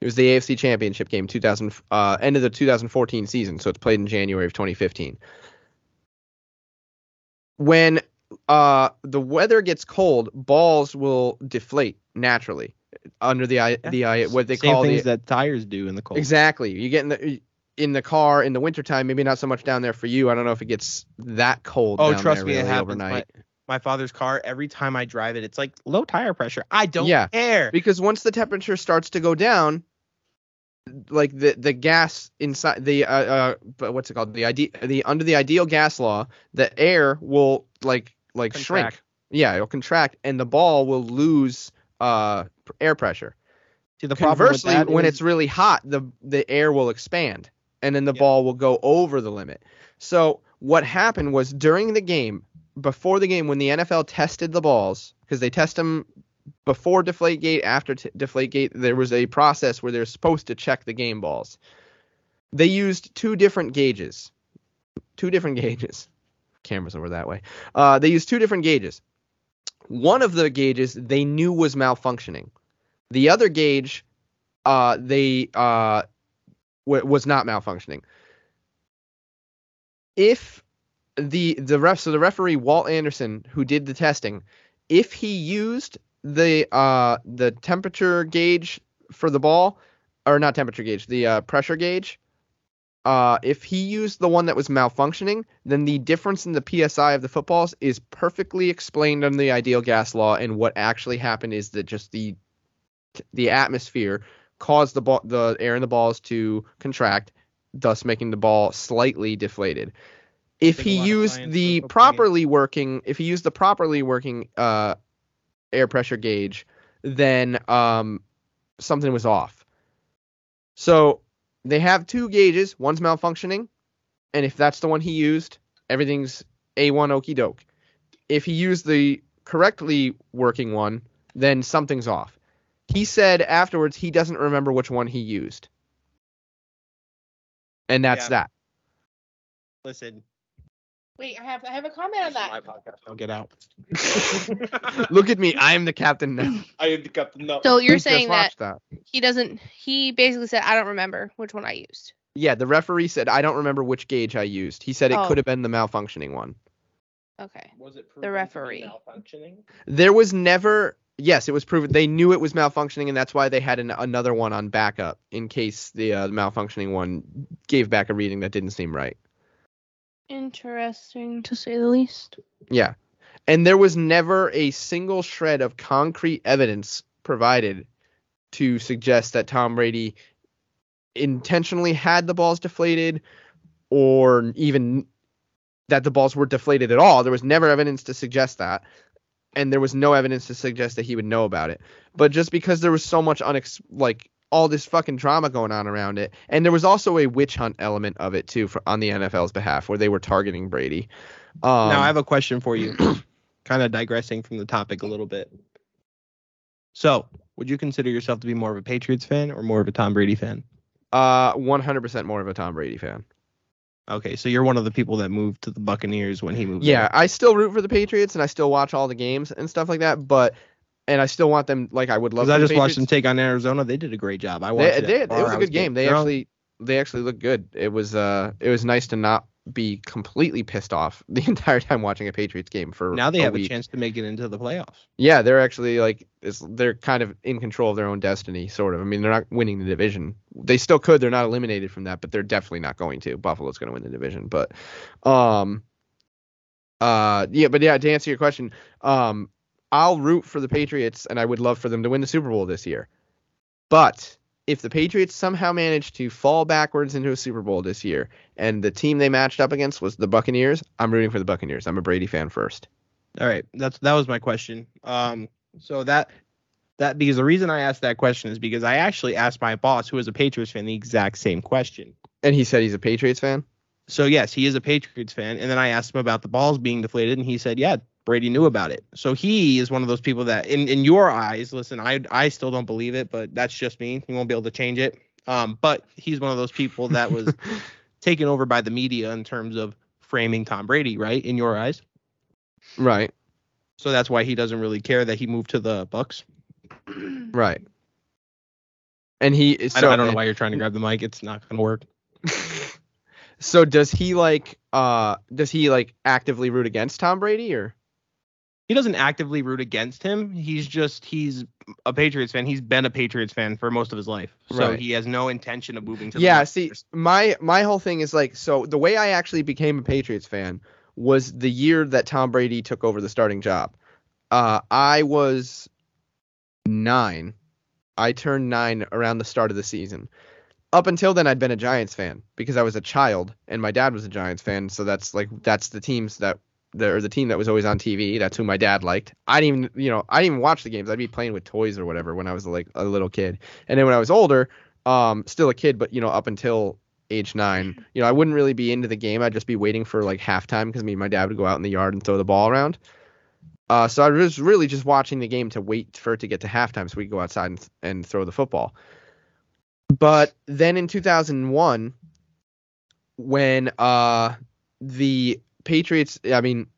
It was the AFC Championship game, 2000 uh, end of the 2014 season, so it's played in January of 2015. When uh, the weather gets cold, balls will deflate naturally under the i the i what they Same call things the things that tires do in the cold. exactly. You get in the in the car in the wintertime, maybe not so much down there for you. I don't know if it gets that cold. Oh, down trust there me, it really happens. overnight. My father's car, every time I drive it, it's like low tire pressure. I don't Yeah. care. because once the temperature starts to go down like the the gas inside the uh, uh but what's it called the ide- the under the ideal gas law the air will like like shrink yeah it'll contract and the ball will lose uh pr- air pressure See, the conversely when is- it's really hot the the air will expand and then the ball will go over the limit so what happened was during the game before the game when the NFL tested the balls because they test them before Deflategate, after t- Deflategate, there was a process where they're supposed to check the game balls. They used two different gauges. Two different gauges. Cameras over that way. Uh, they used two different gauges. One of the gauges they knew was malfunctioning. The other gauge, uh, they uh, w- was not malfunctioning. If the the ref so the referee Walt Anderson who did the testing, if he used the uh the temperature gauge for the ball or not temperature gauge the uh, pressure gauge uh if he used the one that was malfunctioning then the difference in the psi of the footballs is perfectly explained under the ideal gas law and what actually happened is that just the the atmosphere caused the ball the air in the balls to contract thus making the ball slightly deflated if he used the football game. properly working if he used the properly working uh air pressure gauge, then um, something was off. So they have two gauges. One's malfunctioning, and if that's the one he used, everything's A1 okey doke. If he used the correctly working one, then something's off. He said afterwards he doesn't remember which one he used. And that's Yeah. that. listen. Wait, I have I have a comment on that. My podcast. I'll get out. Look at me. I'm the captain now. I am the captain. now. So you're We saying that that. he doesn't he basically said I don't remember which one I used. Yeah, the referee said I don't remember which gauge I used. He said it Oh. could have been the malfunctioning one. Okay. Was it The referee. malfunctioning? There was never yes, it was proven they knew it was malfunctioning and that's why they had an, another one on backup in case the uh, malfunctioning one gave back a reading that didn't seem right. Interesting to say the least. Yeah. And there was never a single shred of concrete evidence provided to suggest that Tom Brady intentionally had the balls deflated or even that the balls were deflated at all. There was never evidence to suggest that. And there was no evidence to suggest that he would know about it. But just because there was so much unex like all this fucking drama going on around it, and there was also a witch hunt element of it too for, on the NFL's behalf, where they were targeting Brady. Um, now I have a question for you. kind of digressing from the topic a little bit. So, would you consider yourself to be more of a Patriots fan or more of a Tom Brady fan? Uh, 100% more of a Tom Brady fan. Okay, so you're one of the people that moved to the Buccaneers when he moved. Yeah, there. I still root for the Patriots and I still watch all the games and stuff like that. But and I still want them like I would love. because I just watched them take on Arizona. They did a great job. I watched They, it. they, at it was a good game. They actually they actually looked good. It was uh it was nice to not be completely pissed off the entire time watching a Patriots game for now they a have a chance to make it into the playoffs. Yeah, they're actually like it's, they're kind of in control of their own destiny, sort of. I mean, they're not winning the division. They still could. They're not eliminated from that, but they're definitely not going to. Buffalo's going to win the division, but um, uh, yeah, but yeah, to answer your question, um, I'll root for the Patriots, and I would love for them to win the Super Bowl this year. But if the Patriots somehow manage to fall backwards into a Super Bowl this year, and the team they matched up against was the Buccaneers, I'm rooting for the Buccaneers. I'm a Brady fan first. All right, that's that was my question. Um, so that that because the reason I asked that question is because I actually asked my boss, who is a Patriots fan, the exact same question. And he said he's a Patriots fan. So yes, he is a Patriots fan, and then I asked him about the balls being deflated, and he said, yeah, Brady knew about it. So he is one of those people that, in in your eyes, listen, I I still don't believe it, but that's just me. He won't be able to change it. Um, but he's one of those people that was taken over by the media in terms of framing Tom Brady, right? In your eyes. Right. So that's why he doesn't really care that he moved to the Bucks. Right. And he I, so don't, I don't know why you're trying to grab the mic. It's not gonna work. so does he like uh does he like actively root against Tom Brady or He doesn't actively root against him. He's just he's a Patriots fan. He's been a Patriots fan for most of his life. So Right. he has no intention of moving to Yeah, see my my whole thing is like so the way I actually became a Patriots fan was the year that Tom Brady took over the starting job. Uh I was 9. I turned 9 around the start of the season. Up until then I'd been a Giants fan because I was a child and my dad was a Giants fan, so that's like that's the teams that the or the team that was always on TV. That's who my dad liked. I didn't even, you know, I didn't even watch the games. I'd be playing with toys or whatever when I was like a little kid. And then when I was older, um, still a kid, but you know, up until age nine, you know, I wouldn't really be into the game. I'd just be waiting for like halftime because me and my dad would go out in the yard and throw the ball around. Uh, so I was really just watching the game to wait for it to get to halftime so we could go outside and, and throw the football. But then in 2001, when uh the Patriots, I mean,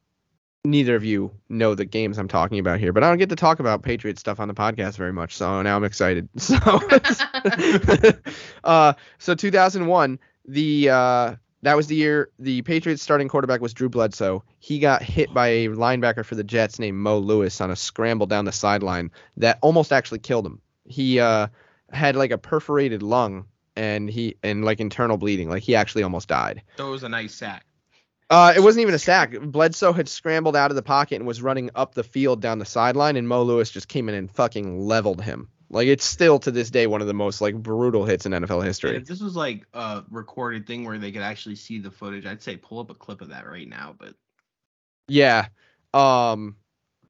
neither of you know the games I'm talking about here, but I don't get to talk about Patriot stuff on the podcast very much, so now I'm excited. So, uh, so 2001, the uh, that was the year the Patriots starting quarterback was Drew Bledsoe. He got hit by a linebacker for the Jets named Mo Lewis on a scramble down the sideline that almost actually killed him. He uh, had like a perforated lung and he and like internal bleeding. Like he actually almost died. So it was a nice sack. Uh, it wasn't even a sack. Bledsoe had scrambled out of the pocket and was running up the field down the sideline, and Mo Lewis just came in and fucking leveled him. Like it's still to this day one of the most like brutal hits in NFL And history. if this was like a recorded thing where they could actually see the footage, I'd say pull up a clip of that right now. But Yeah. Um,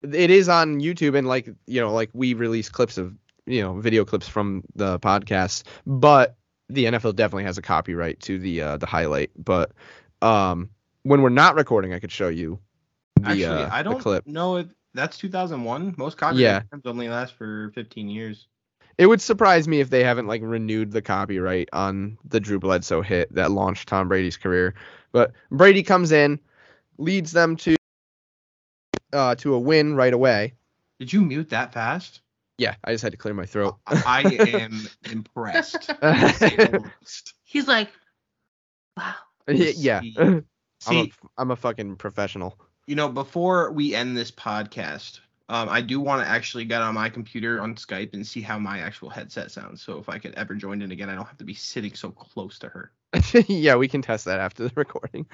it is on YouTube, and like you know, like we release clips of you know video clips from the podcast, but the NFL definitely has a copyright to the uh, the highlight. But um, when we're not recording, I could show you the actually, uh, I don't clip. know if that's 2001. Most copyright Yeah. only last for 15 years. It would surprise me if they haven't like renewed the copyright on the Drew Bledsoe hit that launched Tom Brady's career. But Brady comes in, leads them to uh to a win right away. Did you mute that fast? Yeah, I just had to clear my throat. I am impressed. to say the least. He's like, wow. yeah. See- I'm a, I'm a fucking professional. you know, before we end this podcast, um, I do want to actually get on my computer on Skype and see how my actual headset sounds. So if I could ever join in again, I don't have to be sitting so close to her. yeah, we can test that after the recording.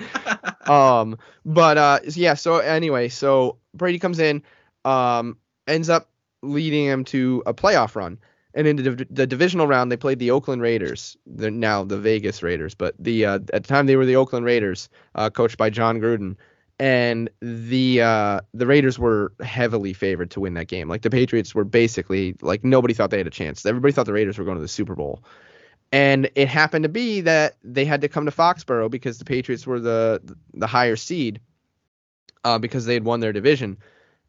um but uh yeah so anyway so brady comes in um ends up leading him to a playoff run and in the, the divisional round they played the oakland raiders they're now the vegas raiders but the uh, at the time they were the oakland raiders uh, coached by jon gruden. And the uh the raiders were heavily favored to win that game. Like the patriots were basically like nobody thought they had a chance. Everybody thought the raiders were going to the super bowl. And it happened to be that they had to come to Foxborough because the Patriots were the the higher seed uh, because they had won their division,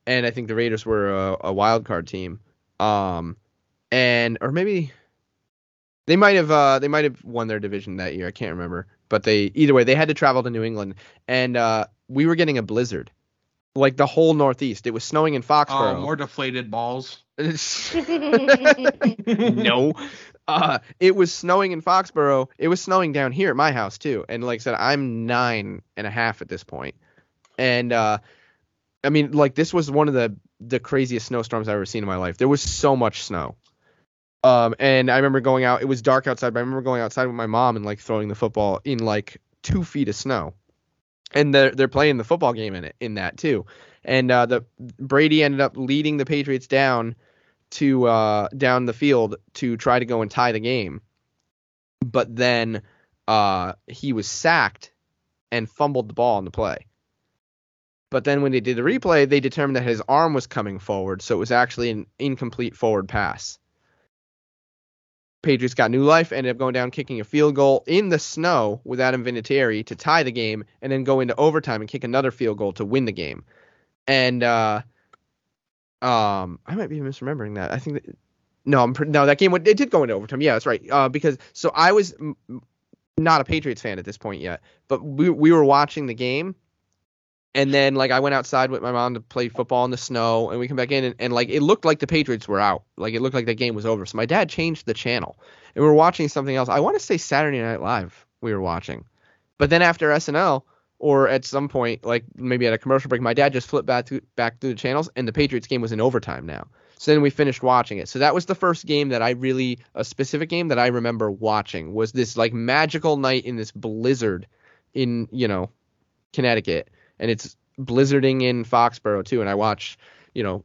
and I think the Raiders were a, a wild card team, um, and or maybe they might have uh, they might have won their division that year. I can't remember, but they either way they had to travel to New England, and uh, we were getting a blizzard, like the whole Northeast. It was snowing in Oh, Foxborough. more deflated balls. no. Uh, it was snowing in Foxborough. It was snowing down here at my house too. And like I said, I'm nine and a half at this. And uh, I mean, like this was one of the the craziest snowstorms I've ever seen in my life. There was so much snow. Um, and I remember going out. It was dark outside, but I remember going outside with my mom and like throwing the football in like two feet of snow. And they're they're playing the football game in it in that too. And uh, the Brady ended up leading the Patriots down to uh, down the field to try to go and tie the game. But then uh, he was sacked and fumbled the ball on the play. But then when they did the replay, they determined that his arm was coming forward, so it was actually an incomplete forward pass. Patriots got new life, ended up going down kicking a field goal in the snow with Adam Vinatieri to tie the game, and then go into overtime and kick another field goal to win the game. And uh, um, I might be misremembering that. I think that no, I'm no that game went, it did go into overtime. Yeah, that's right. Uh, because so I was m- not a Patriots fan at this point yet, but we we were watching the game, and then like I went outside with my mom to play football in the snow, and we come back in, and, and like it looked like the Patriots were out, like it looked like the game was over. So my dad changed the channel, and we were watching something else. I want to say Saturday Night Live we were watching, but then after SNL or at some point, like maybe at a commercial break, my dad just flipped back back through the channels, and the Patriots game was in overtime now. So then we finished watching it. So that was the first game that I really, a specific game that I remember watching was this like magical night in this blizzard in you know Connecticut and it's blizzarding in Foxborough too. And I watch, you know,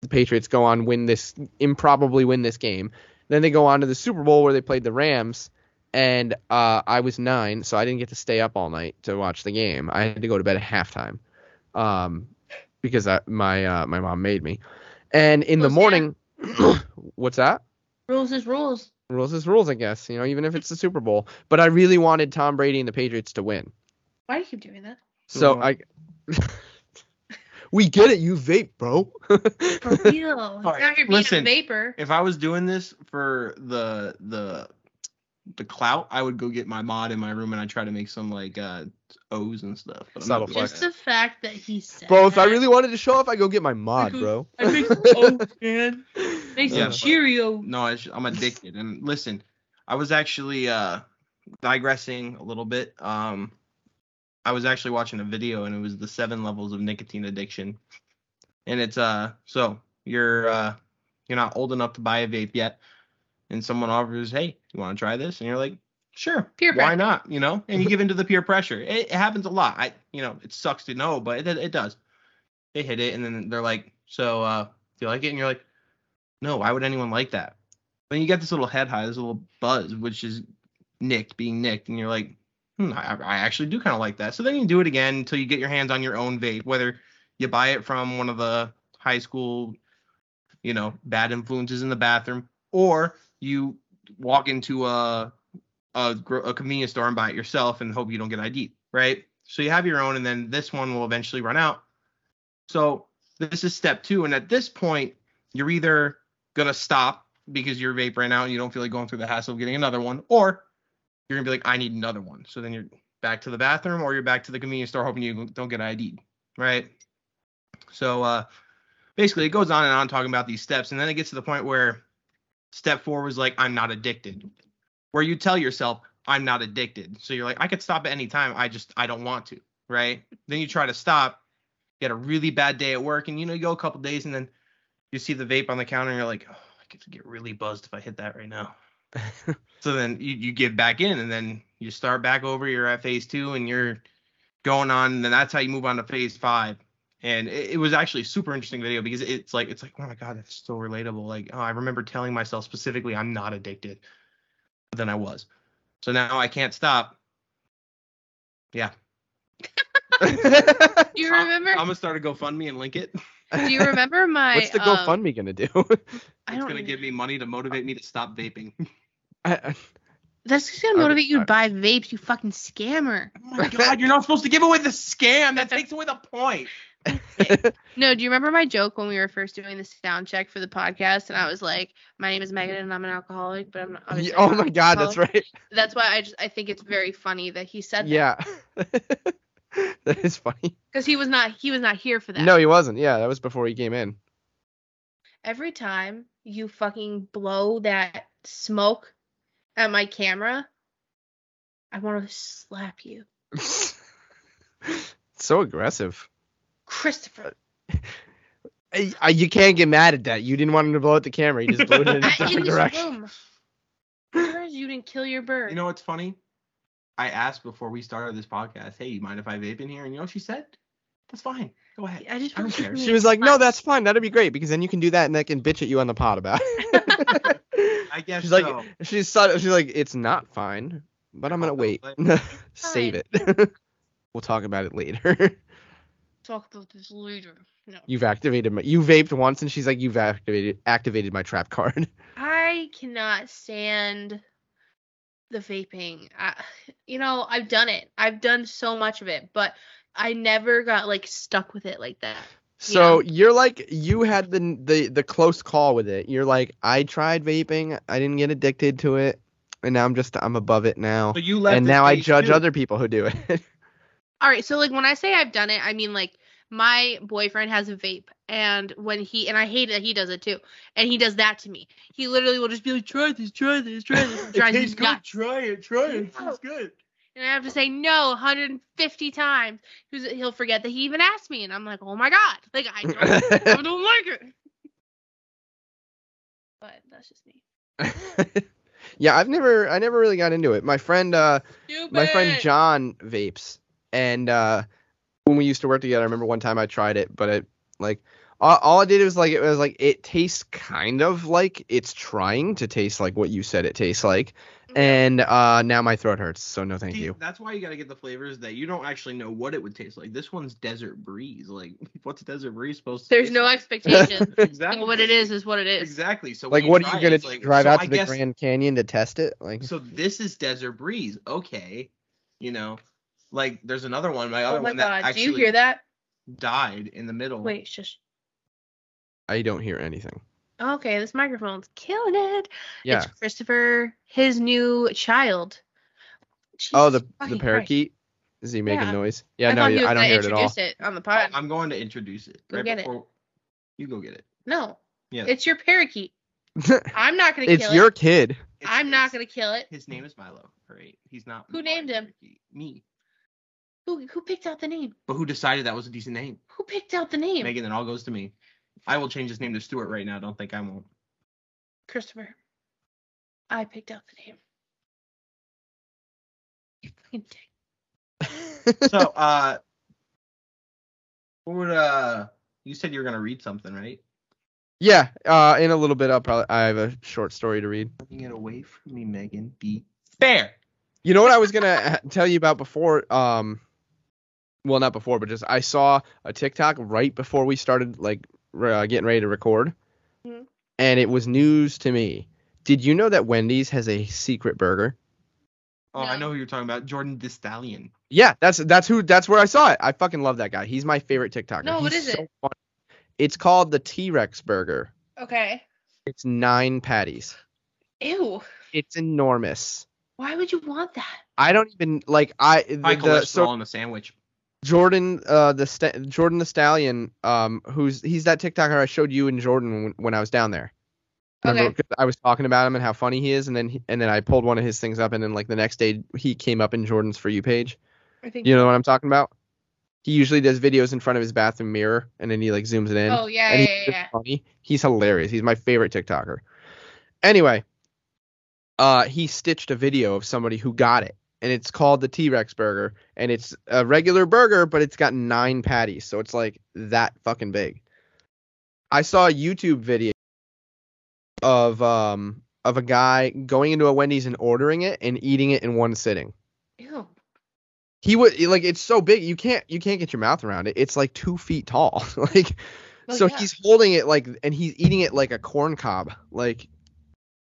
the Patriots go on win this improbably win this game. Then they go on to the Super Bowl where they played the Rams, and uh, I was nine, so I didn't get to stay up all night to watch the game. I had to go to bed at halftime, um, because I, my uh, my mom made me. And in the Rules, morning, what's that? Rules is rules. Rules is rules, I guess. You know, even if it's the Super Bowl. But I really wanted Tom Brady and the Patriots to win. Why do you keep doing that? So. I. we get it. You vape, bro. For real. right, now you're being listen. a vapor. If I was doing this for the the the clout, I would go get my mod in my room and I try to make some like uh O's and stuff. But I'm Subtle not doing Just flex. that. the fact that he said bro, if I really wanted to show off, I go get my mod, bro. I make some oats, man. Make Yeah, some but- Cheerio. No, I sh- I'm addicted. And listen, I was actually uh digressing a little bit. Um I was actually watching a video and it was the seven levels of nicotine addiction. And it's uh so you're uh you're not old enough to buy a vape yet and someone offers, "Hey, you want to try this?" and you're like, "Sure. Peer why pressure. not?" You know? And you give into the peer pressure. It, it happens a lot. I you know, it sucks to know, but it it does. They hit it and then they're like, "So, uh, do you like it?" and you're like, "No, why would anyone like that?" then you get this little head high, this little buzz, which is nicked, being nicked, and you're like, hmm, I, I actually do kind of like that. So then you do it again until you get your hands on your own vape, whether you buy it from one of the high school, you know, bad influences in the bathroom, or you walk into a a, a convenience store and buy it yourself and hope you don't get ID'd, right? So you have your own, and then this one will eventually run out. So this is step two, and at this point, you're either gonna stop because your vape ran out and you don't feel like going through the hassle of getting another one, or you're gonna be like, I need another one. So then you're back to the bathroom or you're back to the convenience store hoping you don't get ID'd, right? So uh, basically, it goes on and on talking about these steps, and then it gets to the point where step four was like, I'm not addicted, where you tell yourself, I'm not addicted. So you're like, I could stop at any time. I just I don't want to, right? Then you try to stop, had a really bad day at work, and you know you go a couple days, and then you see the vape on the counter, and you're like, oh, I could get really buzzed if I hit that right now. so then you, you give back in, and then you start back over. You're at phase two, and you're going on, and then that's how you move on to phase five. And it, it was actually a super interesting video because it's like it's like oh my god that's so relatable. Like oh I remember telling myself specifically I'm not addicted, but then I was. So now I can't stop. Yeah. You I'm- remember? I'm gonna start a GoFundMe and link it. Do you remember my? What's the um, GoFundMe gonna do? I It's don't. gonna give me money to motivate me to stop vaping. I- I- That's just gonna I- motivate you to buy vapes. You fucking scammer. Oh my god, you're not supposed to give away the scam. That takes away the point. No, do you remember my joke when we were first doing the sound check for the podcast, and I was like, "My name is Megan, and I'm an alcoholic, but I'm not." obviously oh my an god, that's right. That's why I just I think it's very funny that he said that Yeah. that is funny. because he was not he was not here for that. No, he wasn't. Yeah, that was before he came in. Every time you fucking blow that smoke at my camera, I want to slap you, so aggressive. Christopher. I, I- uh, you can't get mad at that. You didn't want him to blow out the camera. You just blew it in a different this direction. room. You didn't kill your bird. You know what's funny? I asked before we started this podcast, hey, you mind if I vape in here? And you know what she said? That's fine. Go ahead. I just I don't care. She was like, "No, that's fine. That'd be great because then you can do that and they can bitch at you on the pod about it." I guess she's like, she's so- she's like, "It's not fine, but I'm gonna wait, save it. we'll talk about it later." talk about this later. No. you've activated my. You vaped once, and she's like, "You've activated activated my trap card." I cannot stand the vaping. I, you know, I've done it. I've done so much of it, but I never got like stuck with it like that. So you're like you had the the the close call with it. You're like I tried vaping, I didn't get addicted to it, and now I'm just I'm above it now. So you left And now I judge two. other people who do it. All right, so like when I say I've done it, I mean like my boyfriend has a vape, and when he and I hate that he does it too, and he does that to me. He literally will just be like, "Try this, try this, try this," and drives me nuts. Try it. Try it. It tastes good. And I have to say no 150 times. He'll forget that he even asked me, and I'm like, "Oh my god!" Like I don't, I don't like it. But that's just me. yeah, I've never I never really got into it. My friend uh Stupid. my friend John vapes and uh when we used to work together, I remember one time I tried it, but it like all, all I did was like it was like it tastes kind of like it's trying to taste like what you said it tastes like. And uh now my throat hurts, so no thank See, you. That's why you gotta get the flavors that you don't actually know what it would taste like. This one's Desert Breeze. Like, what's Desert Breeze supposed to? Be? There's taste no like? expectation. exactly. what it is is what it is. Exactly. So Like what are you gonna it's do, like- drive so out I to the guess- Grand Canyon to test it? Like So this is Desert Breeze. Okay. You know, like there's another one. My other Oh my one that god, do actually you hear that? died in the middle. Wait, shush. I don't hear anything. Okay, this microphone's killing it. Yeah. It's Christopher, his new child. Oh, the the fucking Christ. parakeet. Is he making Yeah. noise? Yeah, I no, he was I don't hear it at all. introduce it on the Oh, pod. I'm going to introduce it. Go right get it. before- You go get it. no, Yeah. it's your parakeet. I'm not gonna kill it. it's your it. kid. It's- I'm not gonna kill it. His name is Milo. All right. He's not. Who my named him? parakeet, Me. Who who picked out the name? But who decided that was a decent name? Who picked out the name? Megan, it all goes to me. I will change his name to Stuart right now. Don't think I won't. Christopher. I picked out the name. You fucking dick. So, uh, what would uh? You said you were gonna read something, right? yeah, uh, in a little bit, I'll probably I have a short story to read. Taking it away from me, Megan. Be fair. You know what I was gonna tell you about before? Um, well, not before, but just I saw a TikTok right before we started like re- uh, getting ready to record, Mhm. and it was news to me. Did you know that Wendy's has a secret burger? Oh, I know who you're talking about. Jordan the Stallion. Yeah, that's that's who that's where I saw it. I fucking love that guy. He's my favorite TikToker. No, what He's is so it? funny. It's called the T Rex burger. Okay. It's nine patties. Ew. It's enormous. Why would you want that? I don't even like I the, High the- cholesterol so on a sandwich. Jordan uh the sta- Jordan the Stallion um who's he's that TikToker I showed you and Jordan when, when I was down there. Remember, Okay. I was talking about him and how funny he is, and then he, and then I pulled one of his things up, and then like the next day he came up in Jordan's for you page. I think. You know what I'm talking about? He usually does videos in front of his bathroom mirror, and then he like zooms it in. Oh yeah, and yeah, he's yeah, yeah. funny. He's hilarious. He's my favorite TikToker. Anyway, uh, he stitched a video of somebody who got it, and it's called the T-Rex burger, and it's a regular burger, but it's got nine patties, so it's like that fucking big. I saw a YouTube video of um of a guy going into a Wendy's and ordering it and eating it in one sitting. Ew. He would like it's so big you can't you can't get your mouth around it. It's like two feet tall. like Well, so yeah. he's holding it like and he's eating it like a corn cob, like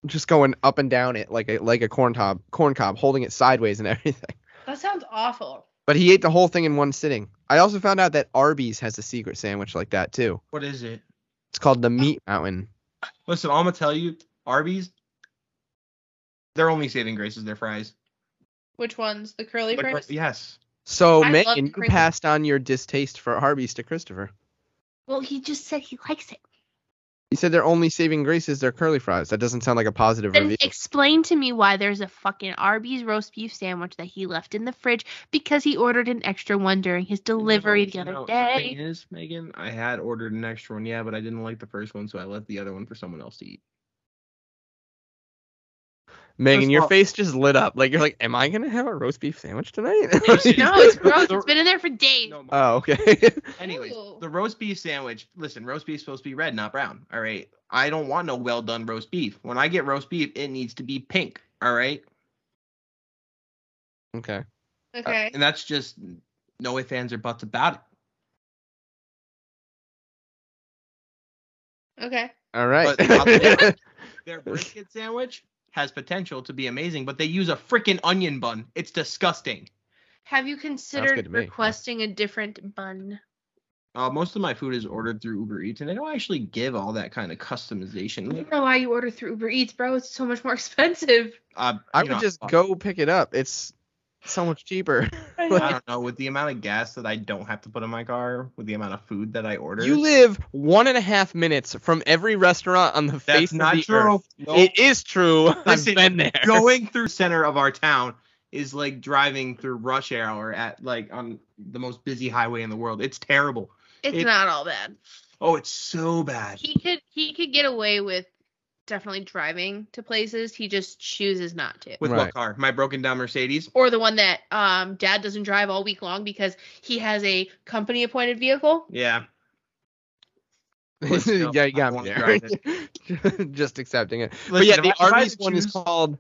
just going up and down it like a like a corn cob corn cob, holding it sideways and everything. That sounds awful. But he ate the whole thing in one sitting. I also found out that Arby's has a secret sandwich like that too. What is it? It's called the Meat Mountain. Listen, I'm gonna tell you, Arby's. Their only saving grace is their fries. Which ones? The curly The cr- fries? yes. So I Megan, you passed on your distaste for Arby's to Christopher. Well, he just said he likes it. He said their only saving grace is their curly fries. That doesn't sound like a positive Then review. explain to me why there's a fucking Arby's roast beef sandwich that he left in the fridge because he ordered an extra one during his delivery the You other know, day. thing is, Megan, I had ordered an extra one, yeah, but I didn't like the first one, so I left the other one for someone else to eat. Megan, First your all- face just lit up. Like you're like, am I gonna have a roast beef sandwich tonight? no, it's gross. It's been in there for days. No, oh, okay. Anyways, Ew. the roast beef sandwich. Listen, roast beef is supposed to be red, not brown. All right. I don't want no well done roast beef. When I get roast beef, it needs to be pink. All right. okay. Uh, Okay. and that's just no ifs, ands, or buts about it. Okay. All right. But I'll tell you what, Their brisket sandwich has potential to be amazing, but they use a freaking onion bun. It's disgusting. Have you considered to me. requesting a different bun? Uh, most of my food is ordered through Uber Eats, and they don't actually give all that kind of customization. I don't know why you order through Uber Eats, bro. It's so much more expensive. Uh, I would know, just uh, go pick it up. It's so much cheaper. I don't know. With the amount of gas that I don't have to put in my car, with the amount of food that I order, You live one and a half minutes from every restaurant on the that's face not of the true. earth. Nope. It is true. Listen, I've been there. Going through center of our town is like driving through rush hour at like on the most busy highway in the world. It's terrible. It's It- not all bad. Oh, it's so bad. He could he could get away with definitely driving to places. He just chooses not to. With Right. what car? My broken down Mercedes. Or the one that um dad doesn't drive all week long because he has a company appointed vehicle. Yeah. Listen, yeah, you got me there. Just accepting it. but yeah, the I- if I had Arby's to one is called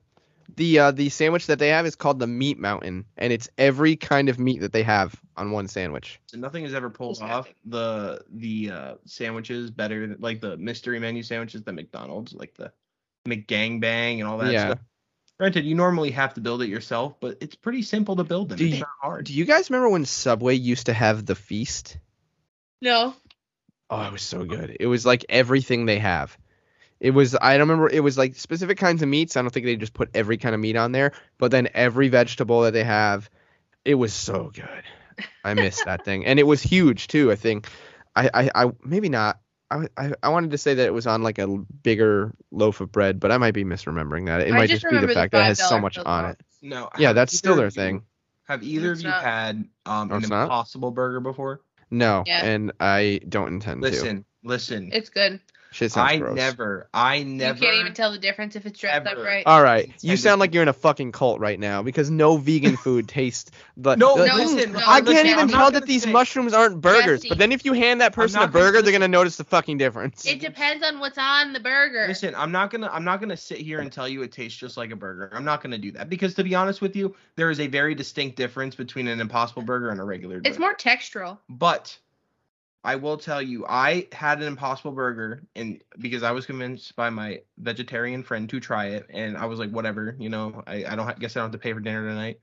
the uh, the sandwich that they have is called the Meat Mountain, and it's every kind of meat that they have on one sandwich. Nothing has ever pulled Disgusting. off the the uh, sandwiches better than like the mystery menu sandwiches that McDonald's, like the McGangbang and all that Yeah. stuff. Granted, you normally have to build it yourself, but it's pretty simple to build them. Do it's you- not hard. Do you guys remember when Subway used to have the feast? No. Oh, it was so good. It was like everything they have. It was I don't remember it was like specific kinds of meats. I don't think they just put every kind of meat on there, but then every vegetable that they have, it was so good. I missed that thing. And it was huge too, I think. I I, I maybe not. I, I I wanted to say that it was on like a bigger loaf of bread, but I might be misremembering that. It I might just just be the remember the fact that it has so much on it. No. Yeah, that's still their you- thing. Have either It's of you not. had um, Oh, an it's not? Impossible Burger before? No, Yeah. and I don't intend to. Listen, listen. It's good. Shit sounds I gross. never, I never. You can't even tell the difference if it's dressed up right. All right, you sound like you're in a fucking cult right now because no vegan food tastes. But No, like, No, listen. no, I can't I'm even tell that these say- mushrooms aren't burgers. Jesse. But then if you hand that person a not gonna- burger, they're gonna notice the fucking difference. It depends on what's on the burger. Listen, I'm not gonna I'm not gonna sit here and tell you it tastes just like a burger. I'm not gonna do that because to be honest with you, there is a very distinct difference between an Impossible Burger and a regular. Burger. It's burger. more textural. But I will tell you, I had an Impossible Burger, and because I was convinced by my vegetarian friend to try it, and I was like, whatever, you know, I, I don't ha- guess I don't have to pay for dinner tonight.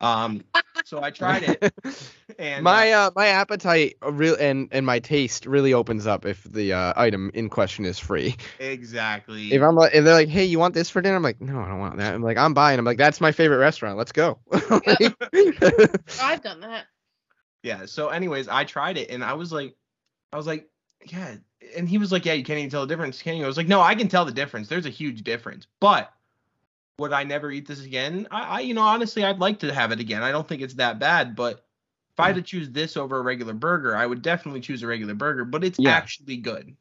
Um, so I tried it, and my uh, uh, my appetite real and and my taste really opens up if the uh, item in question is free. exactly. If I'm like, if they're like, hey, you want this for dinner? I'm like, no, I don't want that. I'm like, I'm buying. I'm like, that's my favorite restaurant. Let's go. I've done that. Yeah. So, anyways, I tried it, and I was like, I was like, yeah. And he was like, yeah, you can't even tell the difference, can you? I was like, no, I can tell the difference. There's a huge difference, but would I never eat this again? I, I you know, honestly, I'd like to have it again. I don't think it's that bad, but if I had mm-hmm. to choose this over a regular burger, I would definitely choose a regular burger. But it's Yeah. actually good.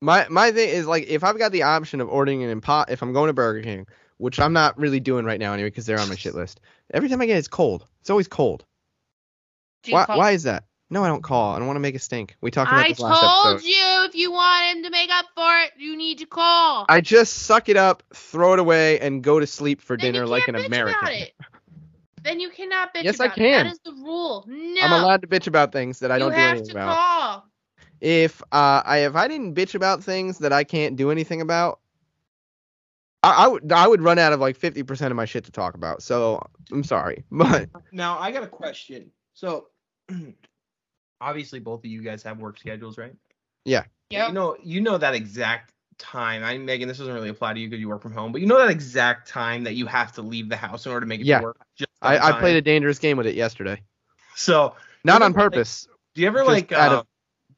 My my thing is like if I've got the option of ordering an impo if I'm going to Burger King, which I'm not really doing right now anyway because they're on my shit list. Every time I get it, it's cold. It's always cold. Do you Why why is that? No, I don't call. I don't want to make a stink. We talked about I this last told you if you want him to make up for it, you need to call. I just suck it up, throw it away, and go to sleep for Then dinner you like can't an bitch American. About it. Then you cannot bitch Yes, I about it. can. That is the rule. No. I'm allowed to bitch about things that I don't you do have anything to about. call. If uh I if I didn't bitch about things that I can't do anything about, I, I would I would run out of like 50% of my shit to talk about. So I'm sorry, but Now, I got a question. So, obviously, both of you guys have work schedules, right? Yeah. Yeah. You know, you know that exact time. I Megan, this doesn't really apply to you because you work from home, but you know that exact time that you have to leave the house in order to make it Yeah. to work. Just I, I played a dangerous game with it yesterday. So, Not on ever, like, purpose, do you ever just like out uh, of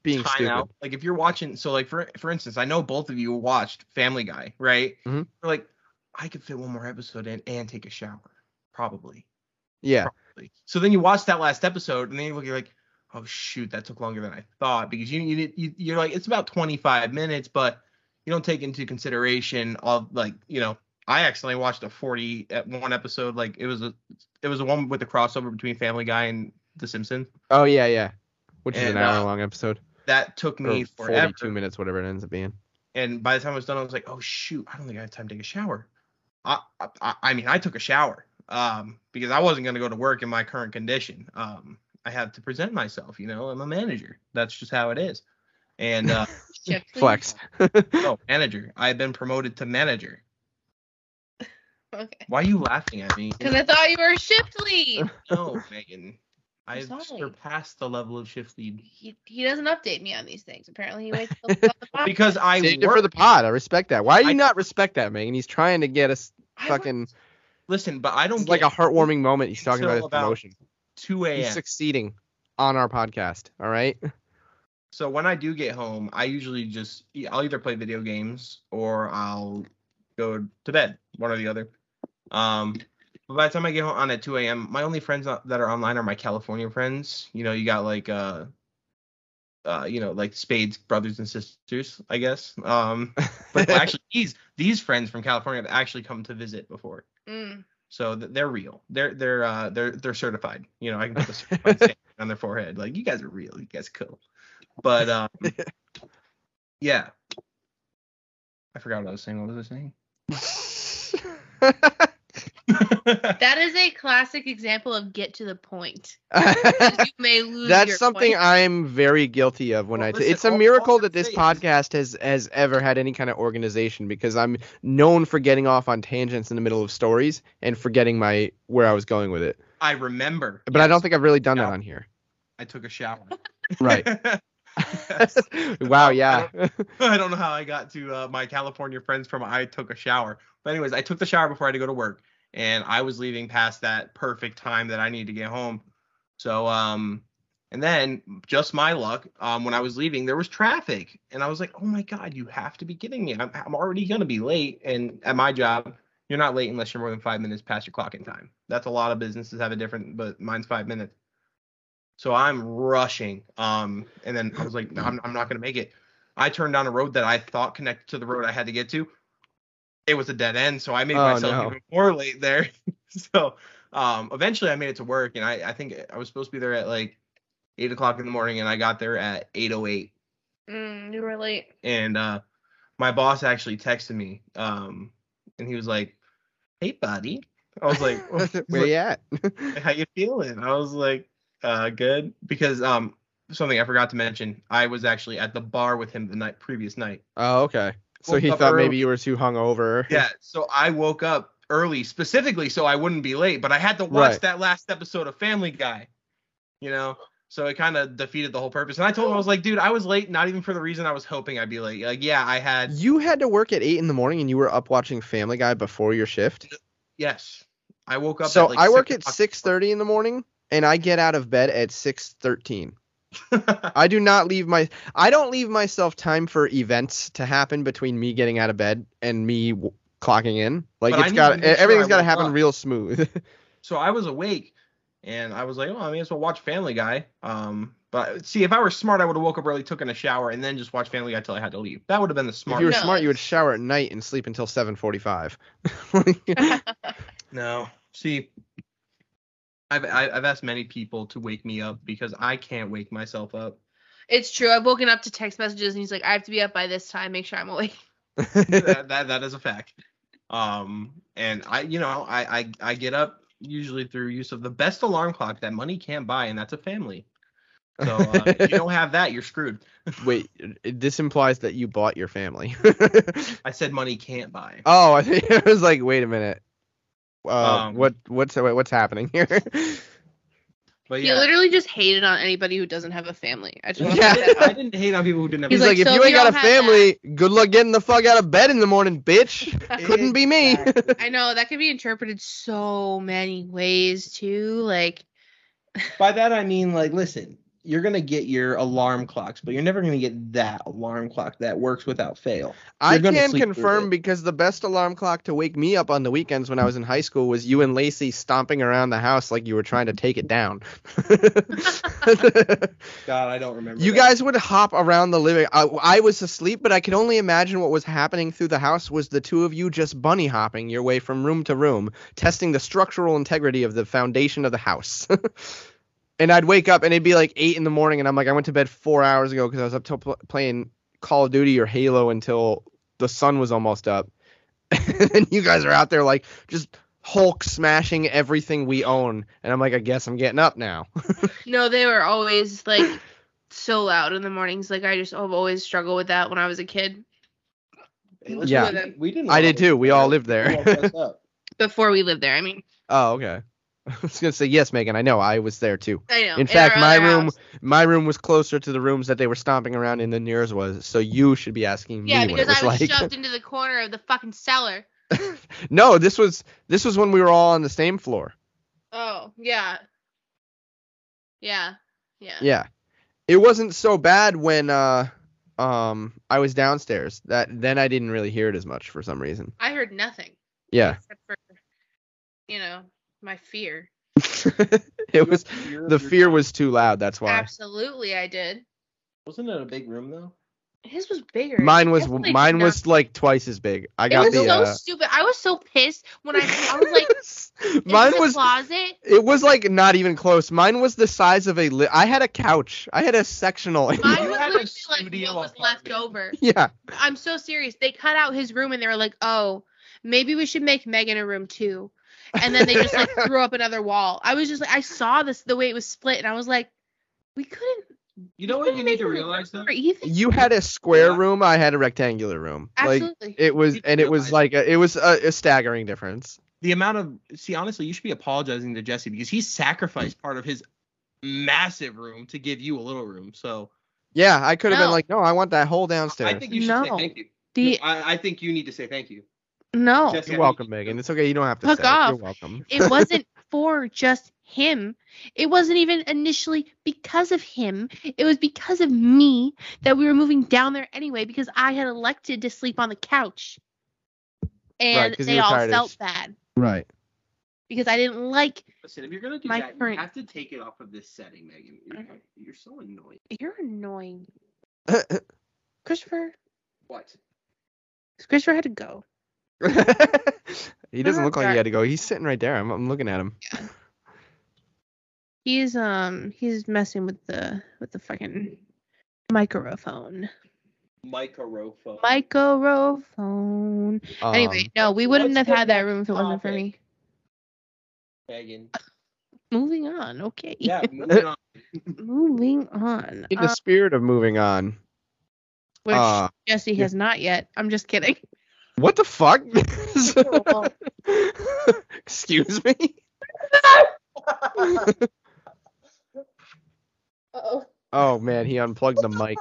being time stupid. out? Like if you're watching, so like for for instance, I know both of you watched Family Guy, right? Mhm. You're like, I could fit one more episode in and take a shower, probably. Yeah. Probably. So then you watch that last episode, and then you look, you're like, oh shoot, that took longer than I thought because you you, you you're like it's about 25 minutes, but you don't take into consideration of like you know I accidentally watched a 40 at one episode like it was a it was a one with the crossover between Family Guy and The Simpsons. Oh yeah, yeah. Which is an uh, hour long episode. That took Or me 42 forever. minutes, whatever it ends up being. And by the time I was done, I was like, oh shoot, I don't think I have time to take a shower. I I, I mean, I took a shower um, because I wasn't going to go to work in my current condition. Um, I had to present myself. You know, I'm a manager. That's just how it is. And uh, Shift lead. Flex. no, manager. I've been promoted to manager. Okay. Why are you laughing at me? Because I thought you were a shift lead. No, Megan. I've sorry. surpassed the level of shift lead He, he doesn't update me on these things. Apparently, he waits till the podcast. because I Saved it for the pod. I respect that. Why do you I- not respect that, Megan? He's trying to get us I fucking. Listen, but I don't It's like a heartwarming moment. He's talking about his about promotion. 2 a.m. He's succeeding on our podcast. All right. So when I do get home, I usually just I'll either play video games or I'll go to bed, one or the other. Um, but by the time I get home on at 2 a.m., my only friends that are online are my California friends. You know, you got like uh, uh, you know, like Spades brothers and sisters, I guess. Um, but actually, these these friends from California have actually come to visit before, Mm. so th- they're real. They're they're uh they're they're certified. You know, I can put the certified on their forehead. Like you guys are real. You guys are cool. But um, yeah. I forgot what I was saying. What was I saying? That is a classic example of get to the point. you may lose That's your something point. I'm very guilty of when Well, I. T- listen, it's a all- all miracle I'm that this saying is- podcast has has ever had any kind of organization because I'm known for getting off on tangents in the middle of stories and forgetting my where I was going with it. I remember. But I don't think I've really done that on here. I took a shower. Right. Yes. wow. I Yeah. I don't know how I got to uh, my California friends from I took a shower. But anyways, I took the shower before I had to go to work, and I was leaving past that perfect time that I need to get home. So um, and then just my luck, um, when I was leaving, there was traffic, and I was like, oh my god, you have to be kidding me! I'm I'm already gonna be late, and at my job. You're not late unless you're more than five minutes past your clocking time. That's a lot of businesses have a different, but mine's five minutes. So I'm rushing. Um, and then I was like, no, I'm, I'm not gonna make it. I turned down a road that I thought connected to the road I had to get to. It was a dead end, so I made Oh, myself no. even more late there. so um, eventually I made it to work, and I, I think I was supposed to be there at like eight o'clock in the morning, and I got there at eight oh eight. Mm, you were late. And uh, my boss actually texted me, um, and he was like, "Hey, buddy." I was like, he's Where like, you at? how you feeling? I was like, uh, good. Because um, something I forgot to mention, I was actually at the bar with him the night previous night. oh, okay. So he thought maybe you were too hungover. Yeah, so I woke up early specifically so I wouldn't be late, but I had to watch Right. that last episode of Family Guy. You know, so it kind of defeated the whole purpose. And I told him I was like, dude, I was late, not even for the reason I was hoping I'd be late. Like, yeah, I had You had to work at eight in the morning, and you were up watching Family Guy before your shift. yes. I woke up. So at like I work at six thirty in the morning, and I get out of bed at six thirteen. O'clock. I do not leave my I don't leave myself time for events to happen between me getting out of bed and me w- clocking in. Like But I it's need got to make sure got to happen up. real smooth. so I was awake, and I was like, oh, I may as well watch Family Guy. Um, but see, if I were smart, I would have woke up early, taken a shower, and then just watched Family Guy till I had to leave. That would have been the smart. if smart. you were No, smart, you would shower at night and sleep until 7:45. No. See, I've I- I've asked many people to wake me up because I can't wake myself up. It's true. I've woken up to text messages and he's like, I have to be up by this time. Make sure I'm awake. that, that that is a fact. Um, and I, you know, I I I get up usually through use of the best alarm clock that money can't buy, and that's a family. So uh, if you don't have that, you're screwed. Wait, this implies that you bought your family. I said money can't buy. oh, I think I was like, wait a minute. Uh, Um, what what's what's happening here? But He literally just hated on anybody who doesn't have a family. I just Yeah. I didn't hate on people who didn't have. He's He's like, like, if you ain't got a don't have family, good luck getting the fuck out of bed in the morning, bitch. Couldn't be me. I know that could be interpreted so many ways too. Like, By that I mean like, listen, you're gonna get your alarm clocks, but you're never gonna get that alarm clock that works without fail. I You're gonna can sleep through confirm because the best alarm clock to wake me up on the weekends when I was in high school was you and Lacey stomping around the house like you were trying to take it down. God, I don't remember. you that. guys would hop around the living. I, I was asleep, but I could only imagine what was happening through the house was the two of you just bunny hopping your way from room to room, testing the structural integrity of the foundation of the house. and I'd wake up and it'd be like eight in the morning, and I'm like, I went to bed four hours ago because I was up till pl- playing Call of Duty or Halo until the sun was almost up. and you guys are out there like just Hulk smashing everything we own, and I'm like, I guess I'm getting up now. no, they were always like so loud in the mornings. Like, I just I've always struggled with that when I was a kid. Hey, Yeah. we- we didn't. I did too. We all lived there. Before we lived there, I mean, oh, okay. I was gonna say yes, Megan. I know. I was there too. I know. In fact, my room, house. my room was closer to the rooms that they were stomping around in than yours was. So you should be asking Yeah, me what it because was I was like. shoved into the corner of the fucking cellar. no, this was this was when we were all on the same floor. Oh, yeah. Yeah. Yeah. Yeah. It wasn't so bad when uh um I was downstairs. That then I didn't really hear it as much for some reason. I heard nothing Yeah. except for, you know, my fear. it was the fear was too loud, that's why. Absolutely, I did. Wasn't it a big room though? His was bigger. Mine was Definitely mine not- was like twice as big. I got It got was the so uh, stupid. I was so pissed when I, I was like, mine was closet. it was like not even close. Mine was the size of a li- I had a couch. I had a sectional. in Mine was literally like studio what was left over. yeah. I'm so serious. They cut out his room and they were like, oh, maybe we should make Megan a room too. And then they just like threw up another wall. I was just like, I saw this the way it was split, and I was like, we couldn't. You know what you need to realize though? You had a square Yeah. room. I had a rectangular room. Like Absolutely. it was, and it was like a, it was a, a staggering difference. The amount of see, honestly, you should be apologizing to Jesse because he sacrificed part of his massive room to give you a little room. So Yeah, I could have been like, no, I want that whole downstairs. I think you should say thank you. the No, I, I think you need to say thank you. No, Jesse, You're welcome, Megan. It's okay. You don't have to Fuck say it. off. You're welcome. it wasn't for just him. It wasn't even initially because of him. It was because of me that we were moving down there anyway because I had elected to sleep on the couch. And you they all tired of felt sh- bad Right. because I didn't like Listen, if you're gonna do My that, current- you have to take it off of this setting, Megan. You're, you're so annoying. you're annoying. Christopher What? Christopher had to go. he doesn't look like he had to go. He's sitting right there. I'm, I'm looking at him. He's um he's messing with the with the fucking microphone. Microphone. Microphone. anyway, Um, no, we wouldn't have had that room if it wasn't for me. Megan. Moving on, okay. Yeah, moving on. Moving on. in the Uh, spirit of moving on. which uh, Jesse yeah. has not yet. I'm just kidding. What the fuck? Excuse me. Oh, Oh man, he unplugged the mic.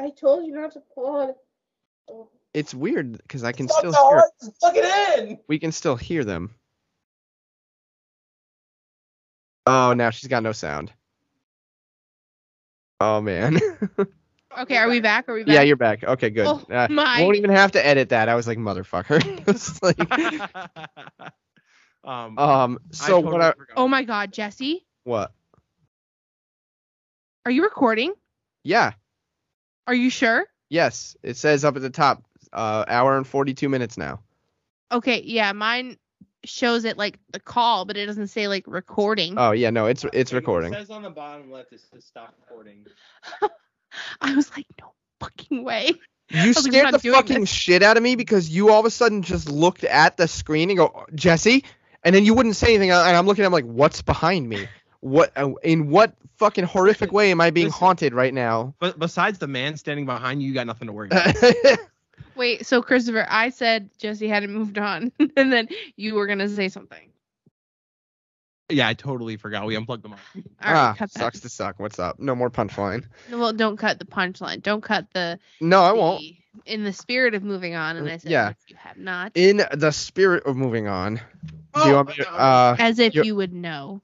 I told you not to on. Oh. It's weird because I can still hear. Plug it in. We can still hear them. Oh, now she's got no sound. Oh man. Okay, are we back? Are we back? yeah, you're back. Okay, good. Oh, uh, my. Won't even have to edit that. I was like, motherfucker. It's like, um. um. So what? I. Oh my God, Jesse, what? are you recording? Yeah. Are you sure? Yes. It says up at the top, uh, hour and 42 minutes now. Okay, yeah, mine shows it like the call, but it doesn't say like recording. Oh yeah, no, it's it's It recording. says on the bottom left it says stop recording. I was like, no fucking way. You was like, scared the fucking this. shit out of me because you all of a sudden just looked at the screen and go, Jesse, and then you wouldn't say anything, and I'm looking at him like, what's behind me? What uh, in what fucking horrific way am I being Listen. haunted right now? But besides the man standing behind you, you got nothing to worry about. Wait, so Christopher, I said Jesse hadn't moved on, and then you were gonna say something. Yeah, I totally forgot. We unplugged them all. All right, ah, cut that. sucks to suck. What's up? No more punchline. Well, don't cut the punchline. Don't cut the. No, I won't. In the spirit of moving on, and I said, Yeah. you have not, In the spirit of moving on, Oh, you me uh, as if you're- you would know.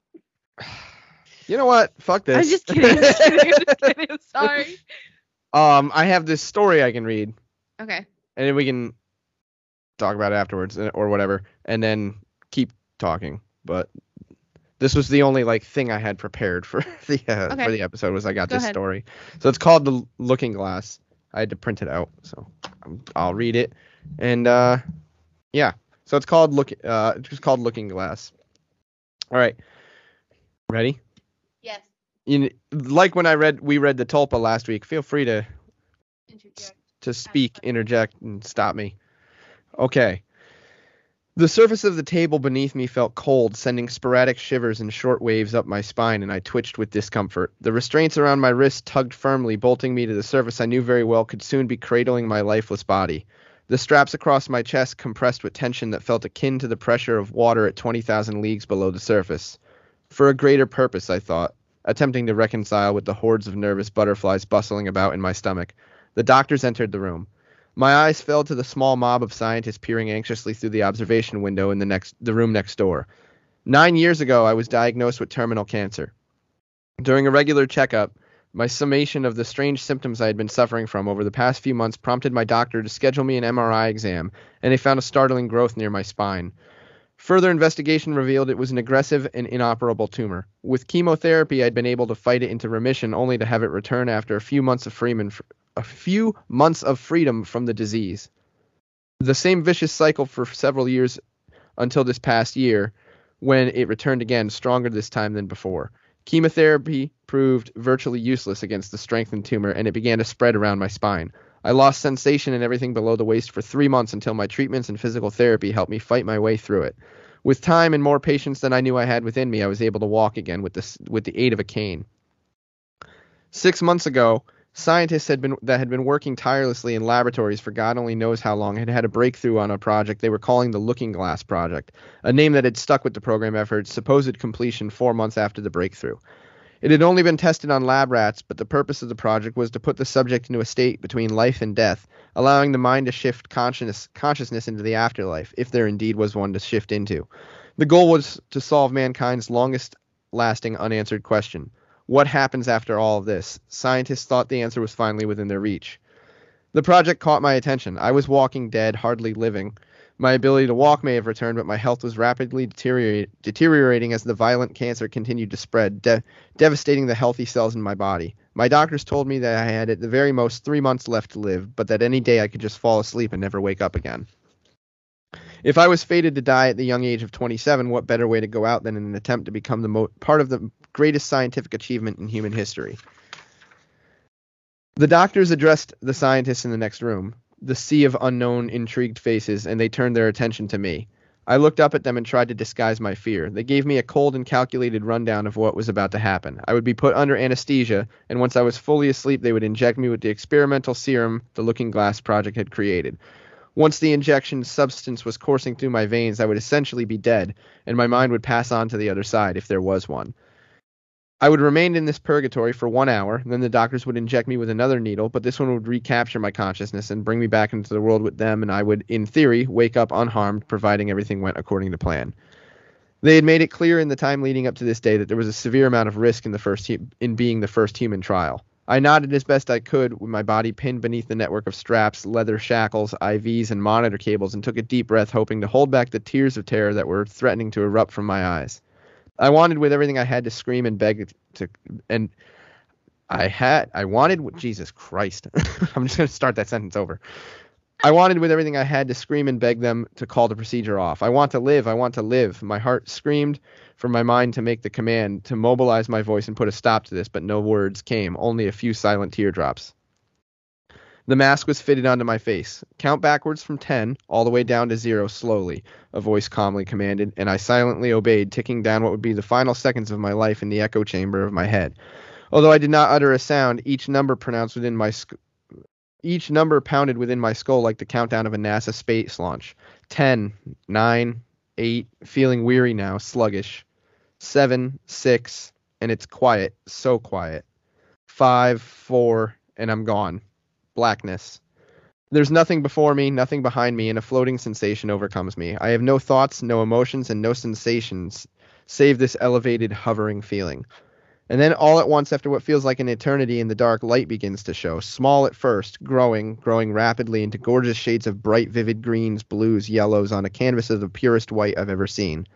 you know what? Fuck this. I'm just kidding. I'm just kidding. I'm just kidding. Sorry. um, I have this story I can read. Okay. and then we can talk about it afterwards uh, or whatever and then keep talking but this was the only like thing i had prepared for the uh, Okay. for the episode was i got Go this ahead. story so it's called the looking glass i had to print it out so i'll read it and uh yeah so it's called look uh it's called looking glass all right ready Yes. you, like when i read we read the tulpa last week feel free to Interject. to speak, interject, and stop me. Okay. The surface of the table beneath me felt cold, sending sporadic shivers and short waves up my spine, and I twitched with discomfort. The restraints around my wrists tugged firmly, bolting me to the surface I knew very well could soon be cradling my lifeless body. The straps across my chest compressed with tension that felt akin to the pressure of water at 20,000 leagues below the surface. For a greater purpose, I thought, attempting to reconcile with the hordes of nervous butterflies bustling about in my stomach. The doctors entered the room. My eyes fell to the small mob of scientists peering anxiously through the observation window in the next the room next door. Nine years ago, I was diagnosed with terminal cancer. During a regular checkup, my summation of the strange symptoms I had been suffering from over the past few months prompted my doctor to schedule me an MRI exam, and they found a startling growth near my spine. Further investigation revealed it was an aggressive and inoperable tumor. With chemotherapy, I'd been able to fight it into remission, only to have it return after a few months of freedom, a few months of freedom from the disease. The same vicious cycle for several years until this past year, when it returned again, stronger this time than before. Chemotherapy proved virtually useless against the strengthened tumor, and it began to spread around my spine. I lost sensation in everything below the waist for three months until my treatments and physical therapy helped me fight my way through it. With time and more patience than I knew I had within me, I was able to walk again with the, with the aid of a cane. Six months ago, scientists had been that had been working tirelessly in laboratories for God only knows how long had had a breakthrough on a project they were calling the Looking Glass Project, a name that had stuck with the program after its supposed completion four months after the breakthrough. It had only been tested on lab rats, but the purpose of the project was to put the subject into a state between life and death, allowing the mind to shift consciousness, consciousness into the afterlife, if there indeed was one to shift into. The goal was to solve mankind's longest lasting unanswered question what happens after all of this? Scientists thought the answer was finally within their reach. The project caught my attention. I was walking dead, hardly living. My ability to walk may have returned, but my health was rapidly deteriorating as the violent cancer continued to spread, de- devastating the healthy cells in my body. My doctors told me that I had at the very most three months left to live, but that any day I could just fall asleep and never wake up again. If I was fated to die at the young age of 27, what better way to go out than in an attempt to become the mo- part of the greatest scientific achievement in human history? The doctors addressed the scientists in the next room, the sea of unknown, intrigued faces, and they turned their attention to me. I looked up at them and tried to disguise my fear. They gave me a cold and calculated rundown of what was about to happen. I would be put under anesthesia, and once I was fully asleep, they would inject me with the experimental serum the Looking Glass Project had created. Once the injection substance was coursing through my veins, I would essentially be dead, and my mind would pass on to the other side if there was one. I would remain in this purgatory for one hour, then the doctors would inject me with another needle, but this one would recapture my consciousness and bring me back into the world with them, and I would, in theory, wake up unharmed, providing everything went according to plan. They had made it clear in the time leading up to this day that there was a severe amount of risk in the first in being the first human trial. I nodded as best I could with my body pinned beneath the network of straps, leather shackles, IVs, and monitor cables, and took a deep breath, hoping to hold back the tears of terror that were threatening to erupt from my eyes. I wanted with everything I had to scream and beg to, and I had, I wanted, Jesus Christ. I'm just going to start that sentence over. I wanted with everything I had to scream and beg them to call the procedure off. I want to live. I want to live. My heart screamed for my mind to make the command to mobilize my voice and put a stop to this, but no words came, only a few silent teardrops. The mask was fitted onto my face. Count backwards from 10, all the way down to zero slowly, a voice calmly commanded, and I silently obeyed, ticking down what would be the final seconds of my life in the echo chamber of my head. Although I did not utter a sound, each number pronounced within my sc- each number pounded within my skull like the countdown of a NASA space launch. Ten, nine, eight, feeling weary now, sluggish. Seven, six, and it's quiet, so quiet. Five, four, and I'm gone blackness. There's nothing before me, nothing behind me, and a floating sensation overcomes me. I have no thoughts, no emotions, and no sensations, save this elevated, hovering feeling. And then all at once, after what feels like an eternity in the dark, light begins to show. Small at first, growing, growing rapidly into gorgeous shades of bright, vivid greens, blues, yellows on a canvas of the purest white I've ever seen.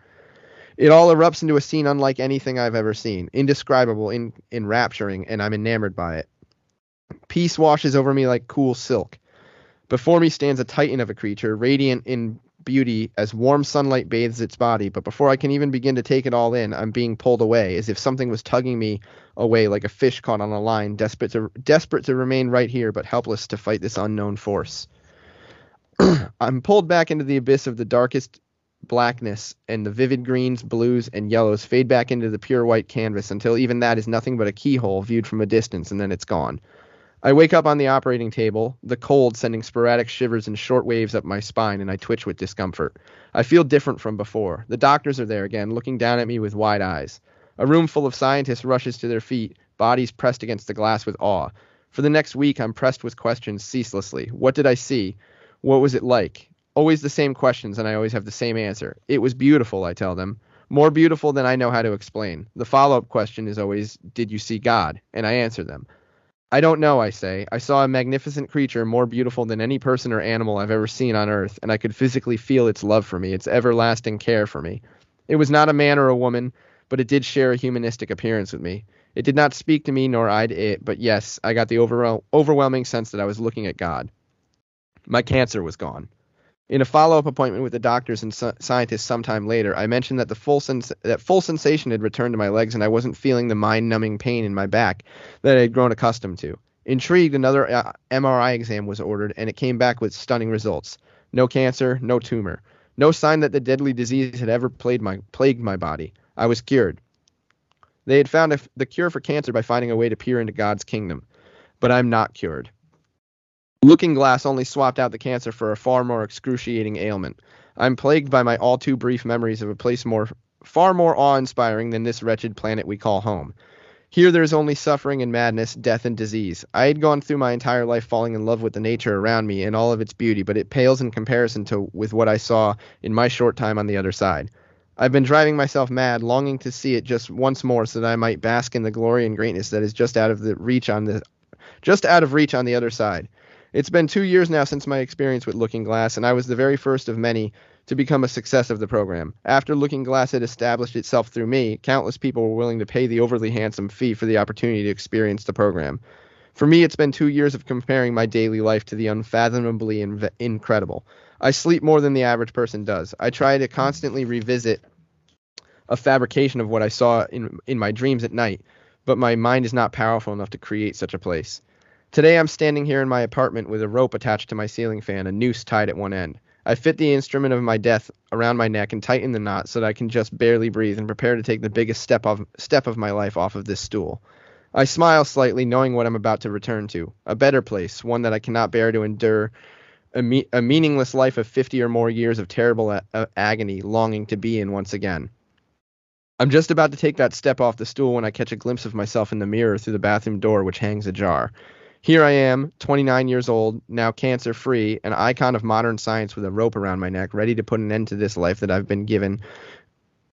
It all erupts into a scene unlike anything I've ever seen, indescribable, in, enrapturing, and I'm enamored by it. Peace washes over me like cool silk. Before me stands a titan of a creature, radiant in beauty as warm sunlight bathes its body, but before I can even begin to take it all in, I'm being pulled away, as if something was tugging me away like a fish caught on a line, desperate to desperate to remain right here, but helpless to fight this unknown force. I'm pulled back into the abyss of the darkest blackness, and the vivid greens, blues, and yellows fade back into the pure white canvas until even that is nothing but a keyhole viewed from a distance, and then it's gone. I wake up on the operating table, the cold sending sporadic shivers and short waves up my spine, and I twitch with discomfort. I feel different from before. The doctors are there again, looking down at me with wide eyes. A room full of scientists rushes to their feet, bodies pressed against the glass with awe. For the next week, I'm pressed with questions ceaselessly. What did I see? What was it like? Always the same questions, and I always have the same answer. It was beautiful, I tell them. More beautiful than I know how to explain. The follow up question is always, Did you see God? And I answer them. I don't know, I say. I saw a magnificent creature more beautiful than any person or animal I've ever seen on earth, and I could physically feel its love for me, its everlasting care for me. It was not a man or a woman, but it did share a humanistic appearance with me. It did not speak to me nor I to it, but yes, I got the overwhelming sense that I was looking at God. My cancer was gone. In a follow-up appointment with the doctors and s- scientists sometime later, I mentioned that the full sens- that full sensation had returned to my legs and I wasn't feeling the mind-numbing pain in my back that I had grown accustomed to. Intrigued, another uh, MRI exam was ordered and it came back with stunning results. No cancer, no tumor, no sign that the deadly disease had ever plagued my plagued my body. I was cured. They had found the cure for cancer by finding a way to peer into God's kingdom, but I'm not cured. Looking Glass only swapped out the cancer for a far more excruciating ailment. I'm plagued by my all too brief memories of a place more far more awe-inspiring than this wretched planet we call home. Here there is only suffering and madness, death and disease. I had gone through my entire life falling in love with the nature around me and all of its beauty, but it pales in comparison to with what I saw in my short time on the other side. I've been driving myself mad, longing to see it just once more so that I might bask in the glory and greatness that is just out of the reach on the just out of reach on the other side. It's been two years now since my experience with Looking Glass, and I was the very first of many to become a success of the program. After Looking Glass had established itself through me, countless people were willing to pay the overly handsome fee for the opportunity to experience the program. For me, it's been two years of comparing my daily life to the unfathomably inv- incredible. I sleep more than the average person does. I try to constantly revisit a fabrication of what I saw in in my dreams at night, but my mind is not powerful enough to create such a place. Today I'm standing here in my apartment with a rope attached to my ceiling fan, a noose tied at one end. I fit the instrument of my death around my neck and tighten the knot so that I can just barely breathe and prepare to take the biggest step of step of my life off of this stool. I smile slightly, knowing what I'm about to return to a better place, one that I cannot bear to endure a, me- a meaningless life of 50 or more years of terrible a- agony, longing to be in once again. I'm just about to take that step off the stool when I catch a glimpse of myself in the mirror through the bathroom door, which hangs ajar. Here I am, 29 years old, now cancer free, an icon of modern science with a rope around my neck, ready to put an end to this life that I've been given.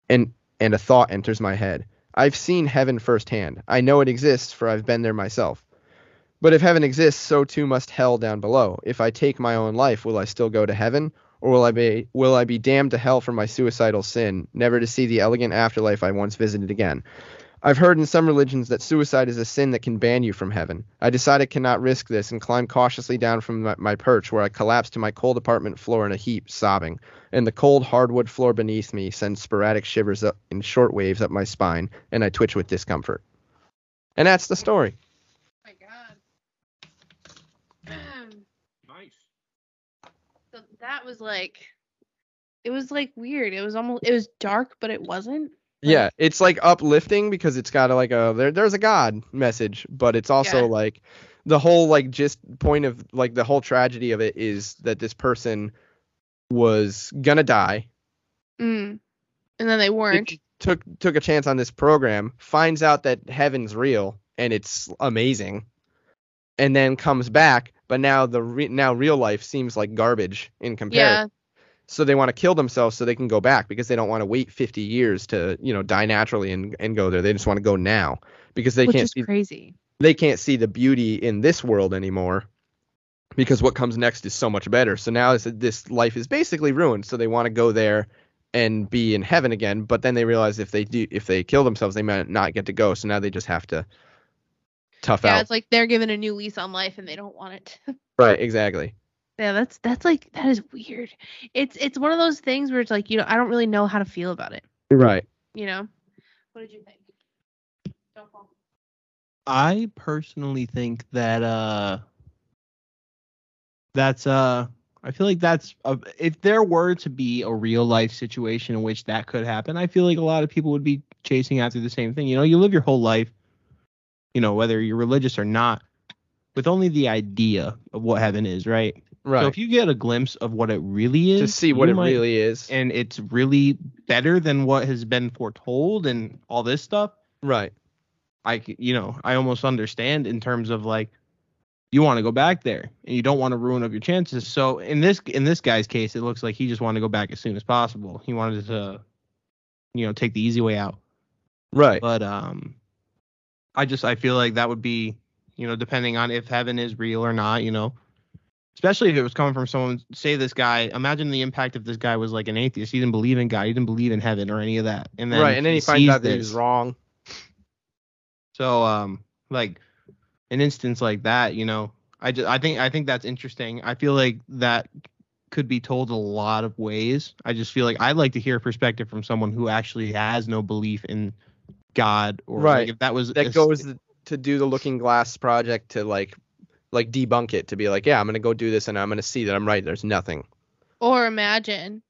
And and a thought enters my head. I've seen heaven firsthand. I know it exists, for I've been there myself. But if heaven exists, so too must hell down below. If I take my own life, will I still go to heaven, or will I be will I be damned to hell for my suicidal sin, never to see the elegant afterlife I once visited again? I've heard in some religions that suicide is a sin that can ban you from heaven. I decided I cannot risk this and climb cautiously down from my, my perch, where I collapse to my cold apartment floor in a heap, sobbing. And the cold hardwood floor beneath me sends sporadic shivers up in short waves up my spine, and I twitch with discomfort. And that's the story. Oh my god. Nice. so that was like it was like weird. It was almost it was dark, but it wasn't. Yeah, it's like uplifting because it's got a, like a there, there's a God message, but it's also Yeah. like the whole like just point of like the whole tragedy of it is that this person was gonna die, Mm. And then they weren't. took took a chance on this program, finds out that heaven's real and it's amazing, and then comes back, but now the re- now real life seems like garbage in comparison. Yeah. So they want to kill themselves so they can go back because they don't want to wait 50 years to you know die naturally and, and go there. They just want to go now because they Which can't see, crazy. they can't see the beauty in this world anymore because what comes next is so much better. So now this, this life is basically ruined. So they want to go there and be in heaven again, but then they realize if they do if they kill themselves, they might not get to go. So now they just have to tough Yeah, out. Yeah it's like they're given a new lease on life and they don't want it. Right, exactly. Yeah, that's that's like that is weird. It's it's one of those things where it's like, you know, I don't really know how to feel about it. Right. You know? What did you think? Don't fall. I personally think that uh that's uh I feel like that's a, if there were to be a real life situation in which that could happen, I feel like a lot of people would be chasing after the same thing. You know, you live your whole life, you know, whether you're religious or not, with only the idea of what heaven is, right? Right. So if you get a glimpse of what it really is, to see what it might- really is. and it's really better than what has been foretold and all this stuff, right. I you know I almost understand in terms of like you want to go back there and you don't want to ruin up your chances. So in this in this guy's case, it looks like he just wanted to go back as soon as possible. He wanted to, you know, take the easy way out. Right. But um, I just I feel like that would be, you know, depending on if heaven is real or not, you know. Especially if it was coming from someone, say this guy. Imagine the impact if this guy was like an atheist. He didn't believe in God. He didn't believe in heaven or any of that. And then right. And then he finds sees out that he's wrong. So um like an instance like that, you know, I just I think I think that's interesting. I feel like that could be told a lot of ways. I just feel like I'd like to hear a perspective from someone who actually has no belief in God or Right. like if that was That s- goes to do the Looking Glass project to like like debunk it to be like, yeah, I'm gonna go do this and I'm gonna see that I'm right. There's nothing. Or imagine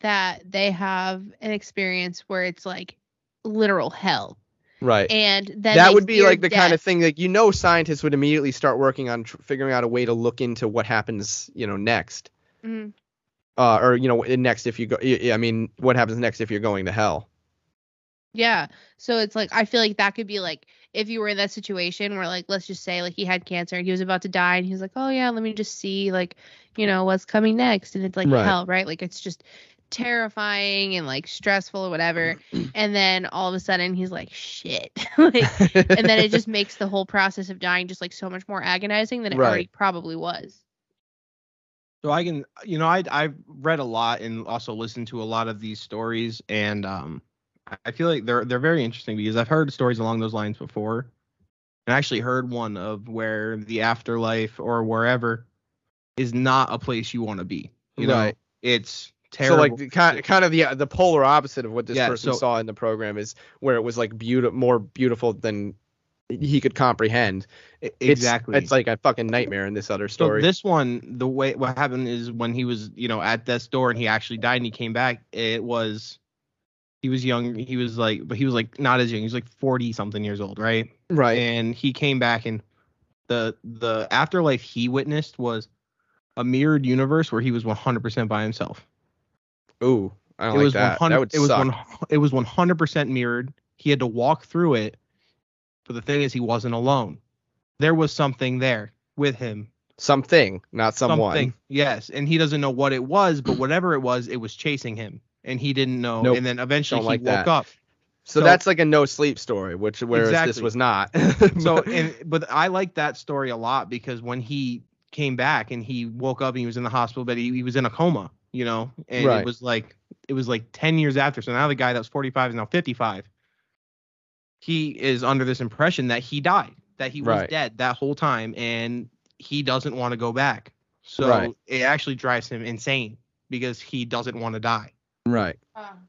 that they have an experience where it's like literal hell. Right. And then that would be like the kind of thing that you know scientists would immediately start working on tr- figuring out a way to look into what happens, you know, next. Mhm. Uh, or you know, next if you go. I mean, what happens next if you're going to hell? Yeah. So it's like I feel like that could be like if you were in that situation where like let's just say like he had cancer and he was about to die and he was like, "Oh yeah, let me just see like, you know, what's coming next." And it's like Right. hell, right? Like it's just terrifying and like stressful or whatever. and then all of a sudden he's like, "Shit." like and then it just makes the whole process of dying just like so much more agonizing than it Right. already probably was. So I can, you know, I I've read a lot and also listened to a lot of these stories, and um, I- feel like they're they're very interesting because I've heard stories along those lines before, and I actually heard one of where the afterlife or wherever is not a place you want to be. You know, Right. it's So terrible. like the, kind kind of the uh, the polar opposite of what this Yeah, person so- saw in the program is where it was like beautiful, more beautiful than he could comprehend. It's- exactly. It's, like a fucking nightmare in this other So story. this one, the way what happened is when he was, you know, at death's door and he actually died and he came back, it was he was young. He was like, but he was like not as young. He was like forty something years old, right? right. And he came back and the the afterlife he witnessed was a mirrored universe where he was 100% by himself. Ooh, I don't it like was that. 100 That would it was suck. one, it was 100% mirrored. He had to walk through it. But the thing is he wasn't alone. There was something there with him Something, not someone. something. Yes, and he doesn't know what it was, but whatever it was, it was chasing him, and he didn't know. Nope, And then eventually don't he like woke that. up. So, So- that's like a no sleep story, which whereas this was not. So, and but I like that story a lot because when he came back and he woke up and he was in the hospital, but he, he was in a coma, you know, and Right. it was like it was like ten years after. So now the guy that was forty five is now fifty five. He is under this impression that he died, that he was Right. dead that whole time, and he doesn't want to go back. So Right. it actually drives him insane because he doesn't want to die. Right.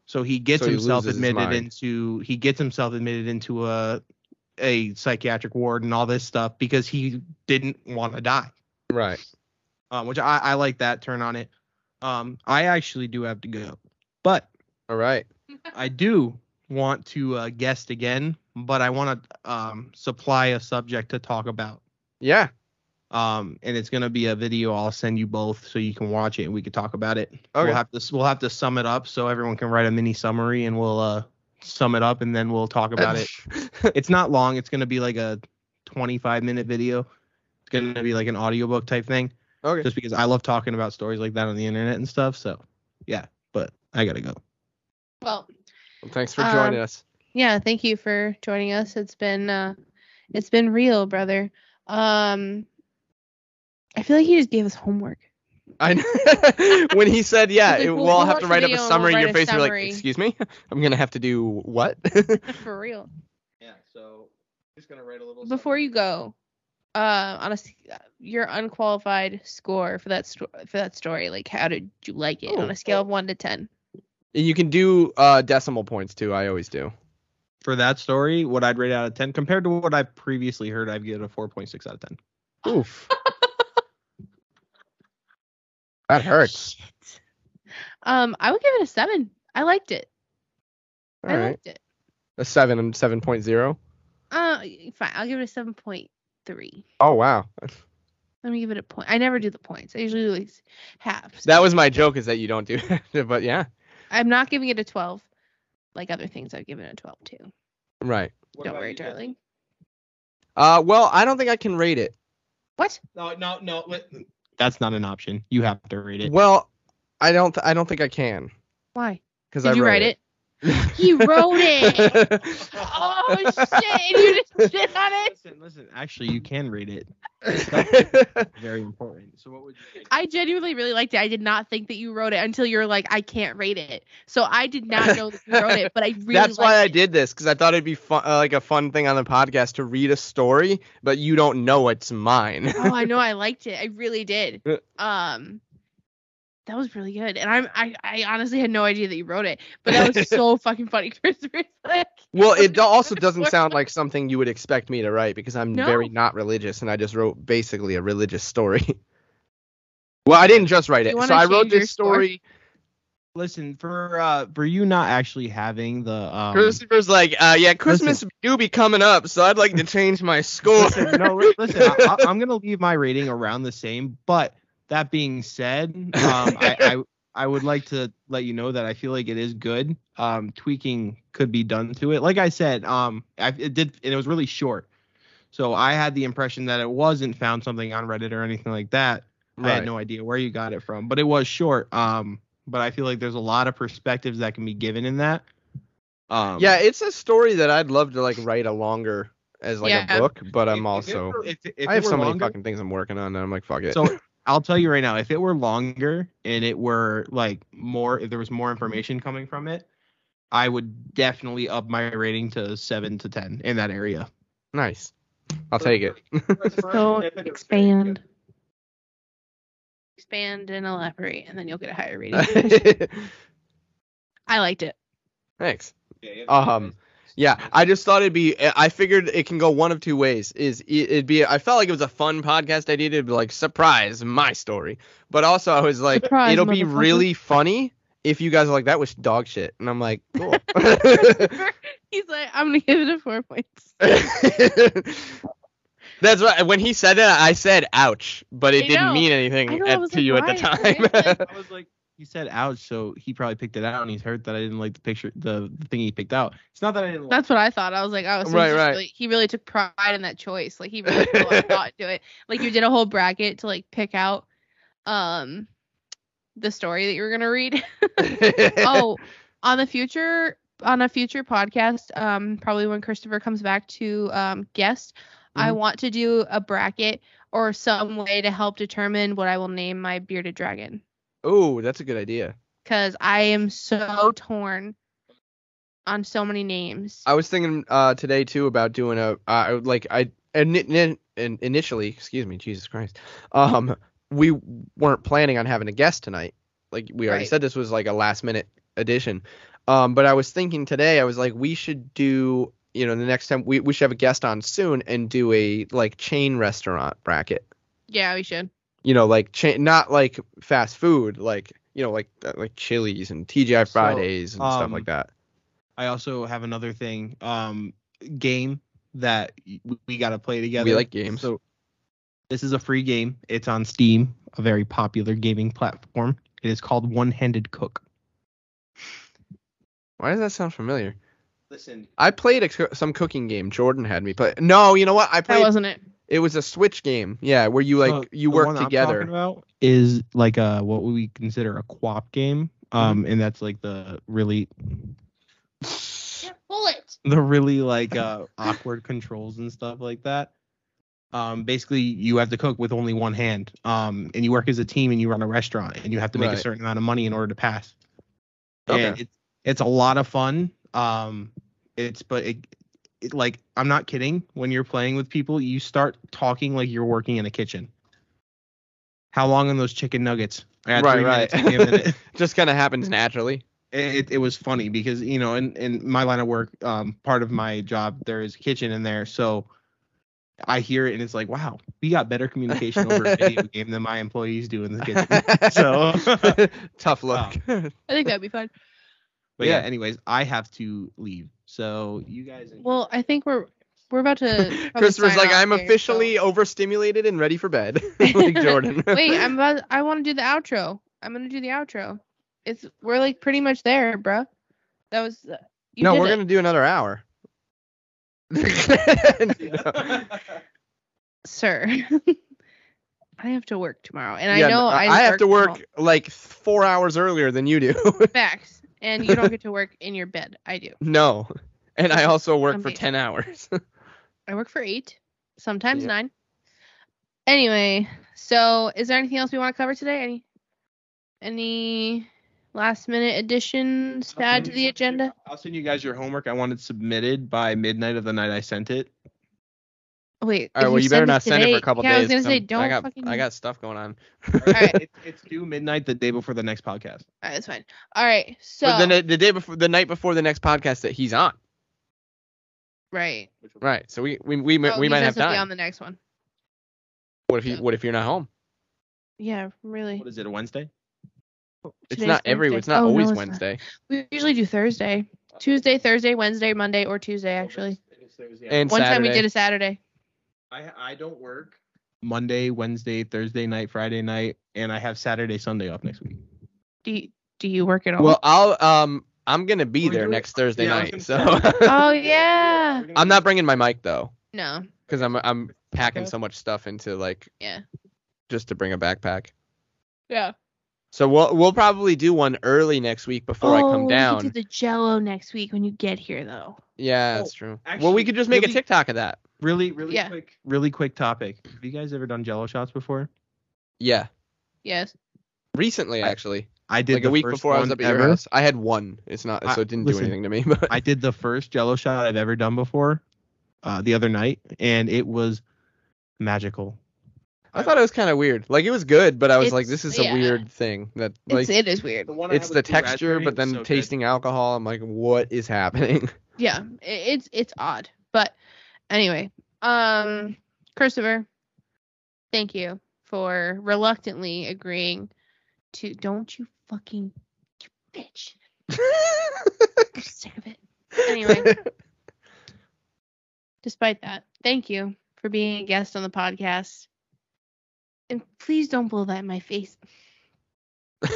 So he gets So he himself loses admitted mind. into he gets himself admitted into a a psychiatric ward and all this stuff because he didn't want to die. Right. Um, which I, I like that turn on it. Um, I actually do have to go, but All right. I do want to uh, guest again, but I want to um, supply a subject to talk about. Yeah. Um, and it's gonna be a video. I'll send you both so you can watch it and we can talk about it. Okay. We'll have to we'll have to sum it up so everyone can write a mini summary and we'll uh sum it up and then we'll talk about it. It's not long. It's gonna be like a 25 minute video. It's gonna be like an audiobook type thing. okay. Just because I love talking about stories like that on the internet and stuff. So yeah, but I gotta go. Well, Well, thanks for joining Um, us. yeah, thank you for joining us. It's been uh it's been real, brother. Um I feel like he just gave us homework. I know. when he said, "Yeah, like, "We'll- we'll, we'll have to write up a summary we'll in your face," you're like, "Excuse me, I'm gonna have to do what?" For real. Yeah. So just gonna write a little. Before you go, uh on a s- your unqualified score for that sto- for that story, like how did you like it on Oh, a scale oh. of 1 to 10? And you can do uh, decimal points too. I always do. for that story, what I'd rate out of 10 compared to what I've previously heard, I'd give it a 4.6 out of 10. Oof. That hurts. Shit. Um I would give it a 7. I liked it. All I right, liked it. a seven and seven point zero. Uh fine, I'll give it a 7.3. Oh wow, Let me give it a point. I never do the points. I usually do like halves. that was my joke. Is that you don't do, but yeah, I'm not giving it a 12. Like other things, I've given it a 12 too. right. Don't worry, darling. Uh, well, I don't think I can rate it. What? No, no, no. Li- That's not an option. You have to read it. Well, I don't. Th- I don't think I can Why? because Did I you wrote write it? He wrote it. Oh shit! You just shit on it. Listen, listen. Actually, you can read it. Very important. So what would you? I genuinely really liked it. I did not think that you wrote it until you were like, I can't rate it. So I did not know that you wrote it, but I really. That's why liked I did this because I thought it'd be fun, uh, like a fun thing on the podcast to read a story, but you don't know it's mine. oh, I know. I liked it. I really did. Um, that was really good, and I'm I, I honestly had no idea that you wrote it, but that was so fucking funny, Christopher. Like, well, it also doesn't sound like something you would expect me to write because I'm very not religious and I just wrote basically a religious story. well, I didn't just write it. So I wrote this story. Listen for uh for you not actually having the um. Christopher's like, uh, yeah, Christmas do be coming up, so I'd like to change my score. listen, no, listen. I, I- I'm gonna leave my rating around the same, but that being said, um, I, I I would like to let you know that I feel like it is good. Um, tweaking could be done to it. Like I said, um, I, it did, and it was really short. So I had the impression that it wasn't found something on Reddit or anything like that. I had no idea where you got it from, but it was short. Um, but I feel like there's a lot of perspectives that can be given in that. Um, yeah, it's a story that I'd love to like write a longer as like Yeah. a book, but if- I'm if it also were- if- if I have were so many fucking things I'm working on, and I'm like, fuck it. So I'll tell you right now, if it were longer and it were like more, if there was more information coming from it, I would definitely up my rating to seven to ten in that area. nice. I'll take it. So expand. expand and elaborate, and then you'll get a higher rating. I liked it. Thanks. Um, yeah, I just thought it'd be. I figured it can go one of two ways. Is it- it'd be. I felt like it was a fun podcast idea to be like surprise my story, but also I was like, Surprise, it'll be really funny if you guys are like that was dog shit, and I'm like, cool. He's like, I'm gonna give it a four points. That's right. When he said it, I said ouch, but it I didn't know. mean anything know, at, to like, you at the time. Right? Like- I was like, he said ouch, so he probably picked it out and he's hurt that I didn't like the picture, the, the thing he picked out. It's not that I didn't like That's what I thought. I was like, oh, so Right, he's right. Really, he really took pride in that choice. Like he really put a lot of thought into it. Like you did a whole bracket to like pick out um the story that you were gonna read. oh, on the future on a future podcast, um, probably when Christopher comes back to um guest, I Mhm. want to do a bracket or some way to help determine what I will name my bearded dragon. Oh, that's a good idea. Cause I am so torn on so many names. I was thinking uh, today too about doing a uh, like I in, in, initially, excuse me, Jesus Christ, um, we weren't planning on having a guest tonight. Like we already Right. said, this was like a last minute addition. Um, but I was thinking today, I was like, we should do, you know, the next time we we should have a guest on soon and do a like chain restaurant bracket. yeah, we should. You know, like chain, not like fast food, like you know, like uh, like Chili's and TGI So, Fridays and stuff um, like that. I also have another thing, um, game that we got to play together. We like games. So this is a free game. It's on Steam, a very popular gaming platform. It is called One Handed Cook. Why does that sound familiar? Listen, I played a, some cooking game. Jordan had me play. No, you know what? I played. That played. wasn't it. It was a Switch game. Yeah, where you like uh, you the work one I'm together. talking about is like a what we consider a co-op game. Um, Mm-hmm. and that's like the really Bullet. the really like uh awkward controls and stuff like that. Um, basically you have to cook with only one hand. Um, and you work as a team and you run a restaurant and you have to make Right. a certain amount of money in order to pass. Okay. And it's it's a lot of fun. Um, it's but it, it like I'm not kidding. When you're playing with people, you start talking like you're working in a kitchen. How long on those chicken nuggets? I got Right, right. minutes, give me a minute. Just kind of happens naturally. it, it was funny because you know in, in my line of work um part of my job there is a kitchen in there so i hear it and it's like wow we got better communication over a video game than my employees do in the kitchen so tough luck. I think that'd be fun. but yeah. Yeah. anyways i have to leave so you guys Well, I think we're we're about to. Christopher's like, I'm here, officially so- overstimulated and ready for bed, like Jordan. Wait, I'm about. I want to do the outro. I'm gonna do the outro. It's we're like pretty much there, bruh. That was. Uh, you no, we're it. gonna do another hour. No. sir. I have to work tomorrow, and Yeah, I know I, I have to work like four hours earlier than you do. tomorrow. facts, and you don't get to work in your bed. I do. no, and I also work for Amazing. ten hours. I work for eight, sometimes Yeah. nine. Anyway, so is there anything else we want to cover today? Any any last minute additions to add to the agenda? I'll send you guys your homework. I want it submitted by midnight of the night I sent it. Wait. All right, well, you send better it not send it for a couple yeah, days. I was gonna 'cause say don't I got fucking. I got stuff going on. right. it's, it's due midnight the day before the next podcast. All right, that's fine. All right, so but then the, the day before, the night before the next podcast that he's on. right. Right. So we we we, Oh, we might have doesn't be on the next one. What if you What if you're not home? Yeah, really. What is it? A Wednesday? It's Today's not every. It's not Oh, no, always it's not. Wednesday. We usually do Thursday, Tuesday, Thursday, Wednesday, Monday, or Tuesday actually. And One time we did a Saturday. I I don't work Monday, Wednesday, Thursday night, Friday night, and I have Saturday, Sunday off next week. Do you, do you work at all? Well, I'll um I'm gonna be We're there doing- next Thursday yeah, I was night. gonna So oh yeah. I'm not bringing my mic though, No. because I'm I'm packing so much stuff into like Yeah. just to bring a backpack. Yeah. So we'll we'll probably do one early next week before I Oh, come We down. could do the Jello next week when you get here, though. Yeah, Oh, that's true. well, actually, we could just make a TikTok of that. Really, really Yeah. quick, really quick topic. Have you guys ever done Jello shots before? Yeah, Yes. recently actually, I did like the a week first before I was one up at ever. your house. I had one. It's not I- so it didn't listen, do anything to me. But I did the first Jello shot I've ever done before, uh, the other night, and it was magical. I thought it was kind of weird. Like it was good, but I was like, this is a yeah. weird thing that like it's it is weird. one it's the texture, but then tasting alcohol. I'm like, what is happening? Yeah. it's it's odd, but anyway, um, Christopher, thank you for reluctantly agreeing to. Don't you fucking you bitch. I'm sick of it. Anyway. Despite that, thank you for being a guest on the podcast. And please don't blow that in my face.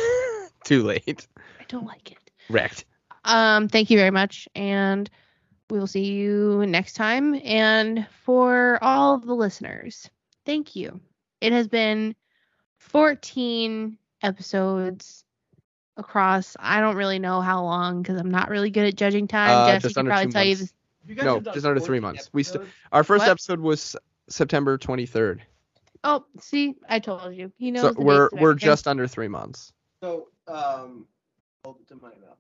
Too late. I don't like it. Wrecked. Um, thank you very much, and we will see you next time. And for all of the listeners, thank you. It has been 14 episodes across. I don't really know how long because I'm not really good at judging time. Uh, Jesse just can under probably two tell you months. this. No, just under three months. We st- Our first What? episode was September 23rd. Oh, see, I told you. He knows. So we're dates we're everything. just under three months. So, um, hold it to my mouth.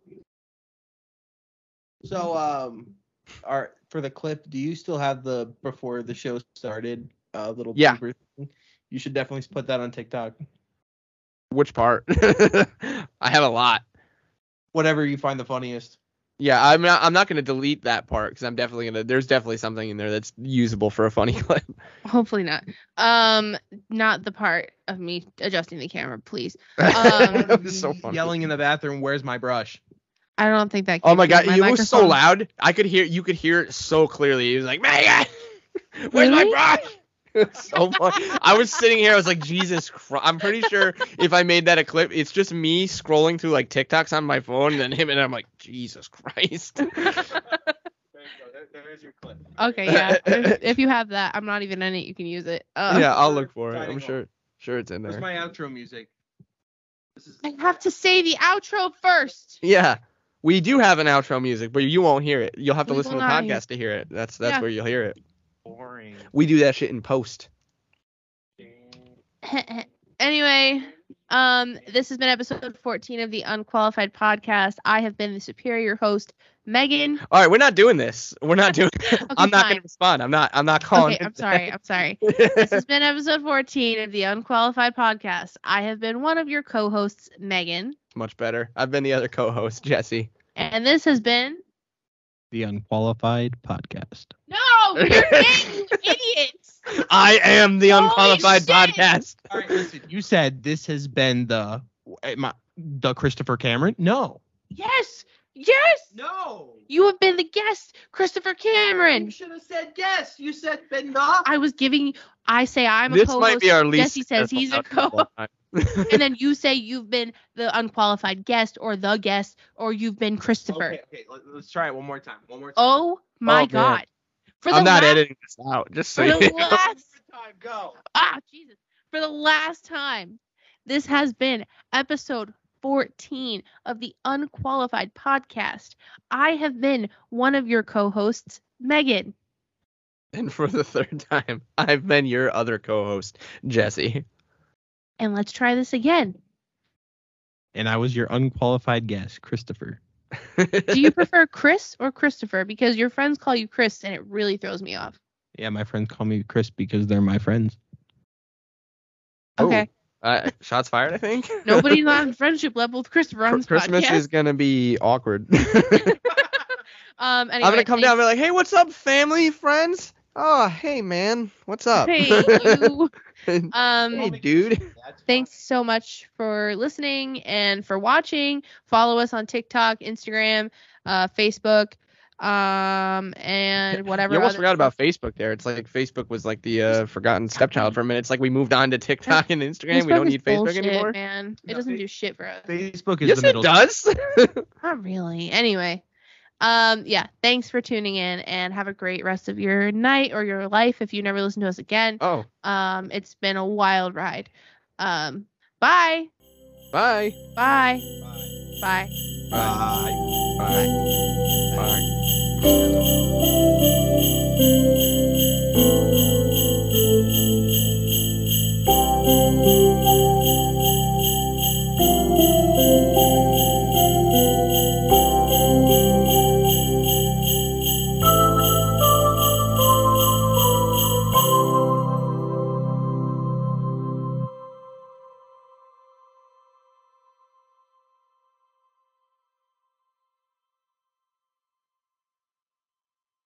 So, um, are for the clip, do you still have the before the show started uh, little Yeah. thing? You should definitely put that on TikTok. Which part? I have a lot. Whatever you find the funniest. Yeah, I'm not. I'm not gonna delete that part because I'm definitely gonna. There's definitely something in there that's usable for a funny clip. Hopefully not. Um, not the part of me adjusting the camera, please. Um, that was so funny. Yelling in the bathroom, "Where's my brush?" I don't think that. Oh my god, through it was so loud. I could hear. You could hear it so clearly. He was like, Megan, where's my Really? brush? So funny. I was sitting here. I was like, Jesus Christ. I'm pretty sure if I made that a clip, it's just me scrolling through like TikToks on my phone, and then him, and I'm like, Jesus Christ. There you go. There, there's your clip. Okay, yeah. if, if you have that, I'm not even in it. You can use it. Uh, yeah, I'll look for it. I'm sure. Sure, it's in there. Where's my outro music? This is. I have to say the outro first. Yeah. We do have an outro music, but you won't hear it. You'll have to We listen to the not hear podcast to hear it. That's that's Yeah. where you'll hear it. boring. We do that shit in post. anyway, um, this has been episode 14 of the Unqualified Podcast. I have been the superior host, Megan. All right, we're not doing this. We're not doing. I'm not gonna respond. I'm not. I'm not calling. Okay, I'm sorry. I'm sorry. This has been episode 14 of the Unqualified Podcast. I have been one of your co-hosts, Megan, Much better. I've been the other co-host, Jesse. and this has been. The unqualified podcast. No, you're you idiots! I am the Holy unqualified shit! podcast. All right, listen. You said this has been the eh, my, the Christopher Cameron. No. Yes, yes. No. You have been the guest, Christopher Cameron. You should have said yes. You said been not. I was giving. I say I'm a co-host. might be our least. Jesse says he's a outro of all co. time. and then you say you've been the unqualified guest or the guest or you've been Christopher. Okay, okay. Let, us try it one more time. One more time. Oh my Oh. God! For the I'm not last, editing this out. Just so For you the know. last time. Go. ah Jesus. for the last time, this has been episode 14 of the Unqualified Podcast. I have been one of your co hosts, Megan. And for the third time, I've been your other co-host, Jesse. And let's try this again. And I was your unqualified guest, Christopher. Do you prefer Chris or Christopher? Because your friends call you Chris and it really throws me off. Yeah, my friends call me Chris because they're my friends. Oh, Okay. uh, shots fired, I think. Nobody's on friendship level with Christopher on this Christmas podcast. is gonna be awkward. um, anyway, I'm gonna come down and be like, "Hey, what's up, family, friends? Oh, hey, man, what's up? Hey, you. Um, hey, dude. thanks so much for listening and for watching. Follow us on TikTok, Instagram, uh, Facebook, um, and whatever. You almost other forgot stuff. about Facebook there. It's like Facebook was like the uh, forgotten stepchild for a minute. It's like we moved on to TikTok and Instagram. we don't need Facebook bullshit, anymore. Man, it No, doesn't Fa- do shit for us. Facebook is Yes, the it does. Not really. Anyway, um, yeah. Thanks for tuning in and have a great rest of your night or your life if you never listen to us again. oh, Um, it's been a wild ride. Um, bye. bye, bye. bye, bye. Bye. Bye. Bye. bye.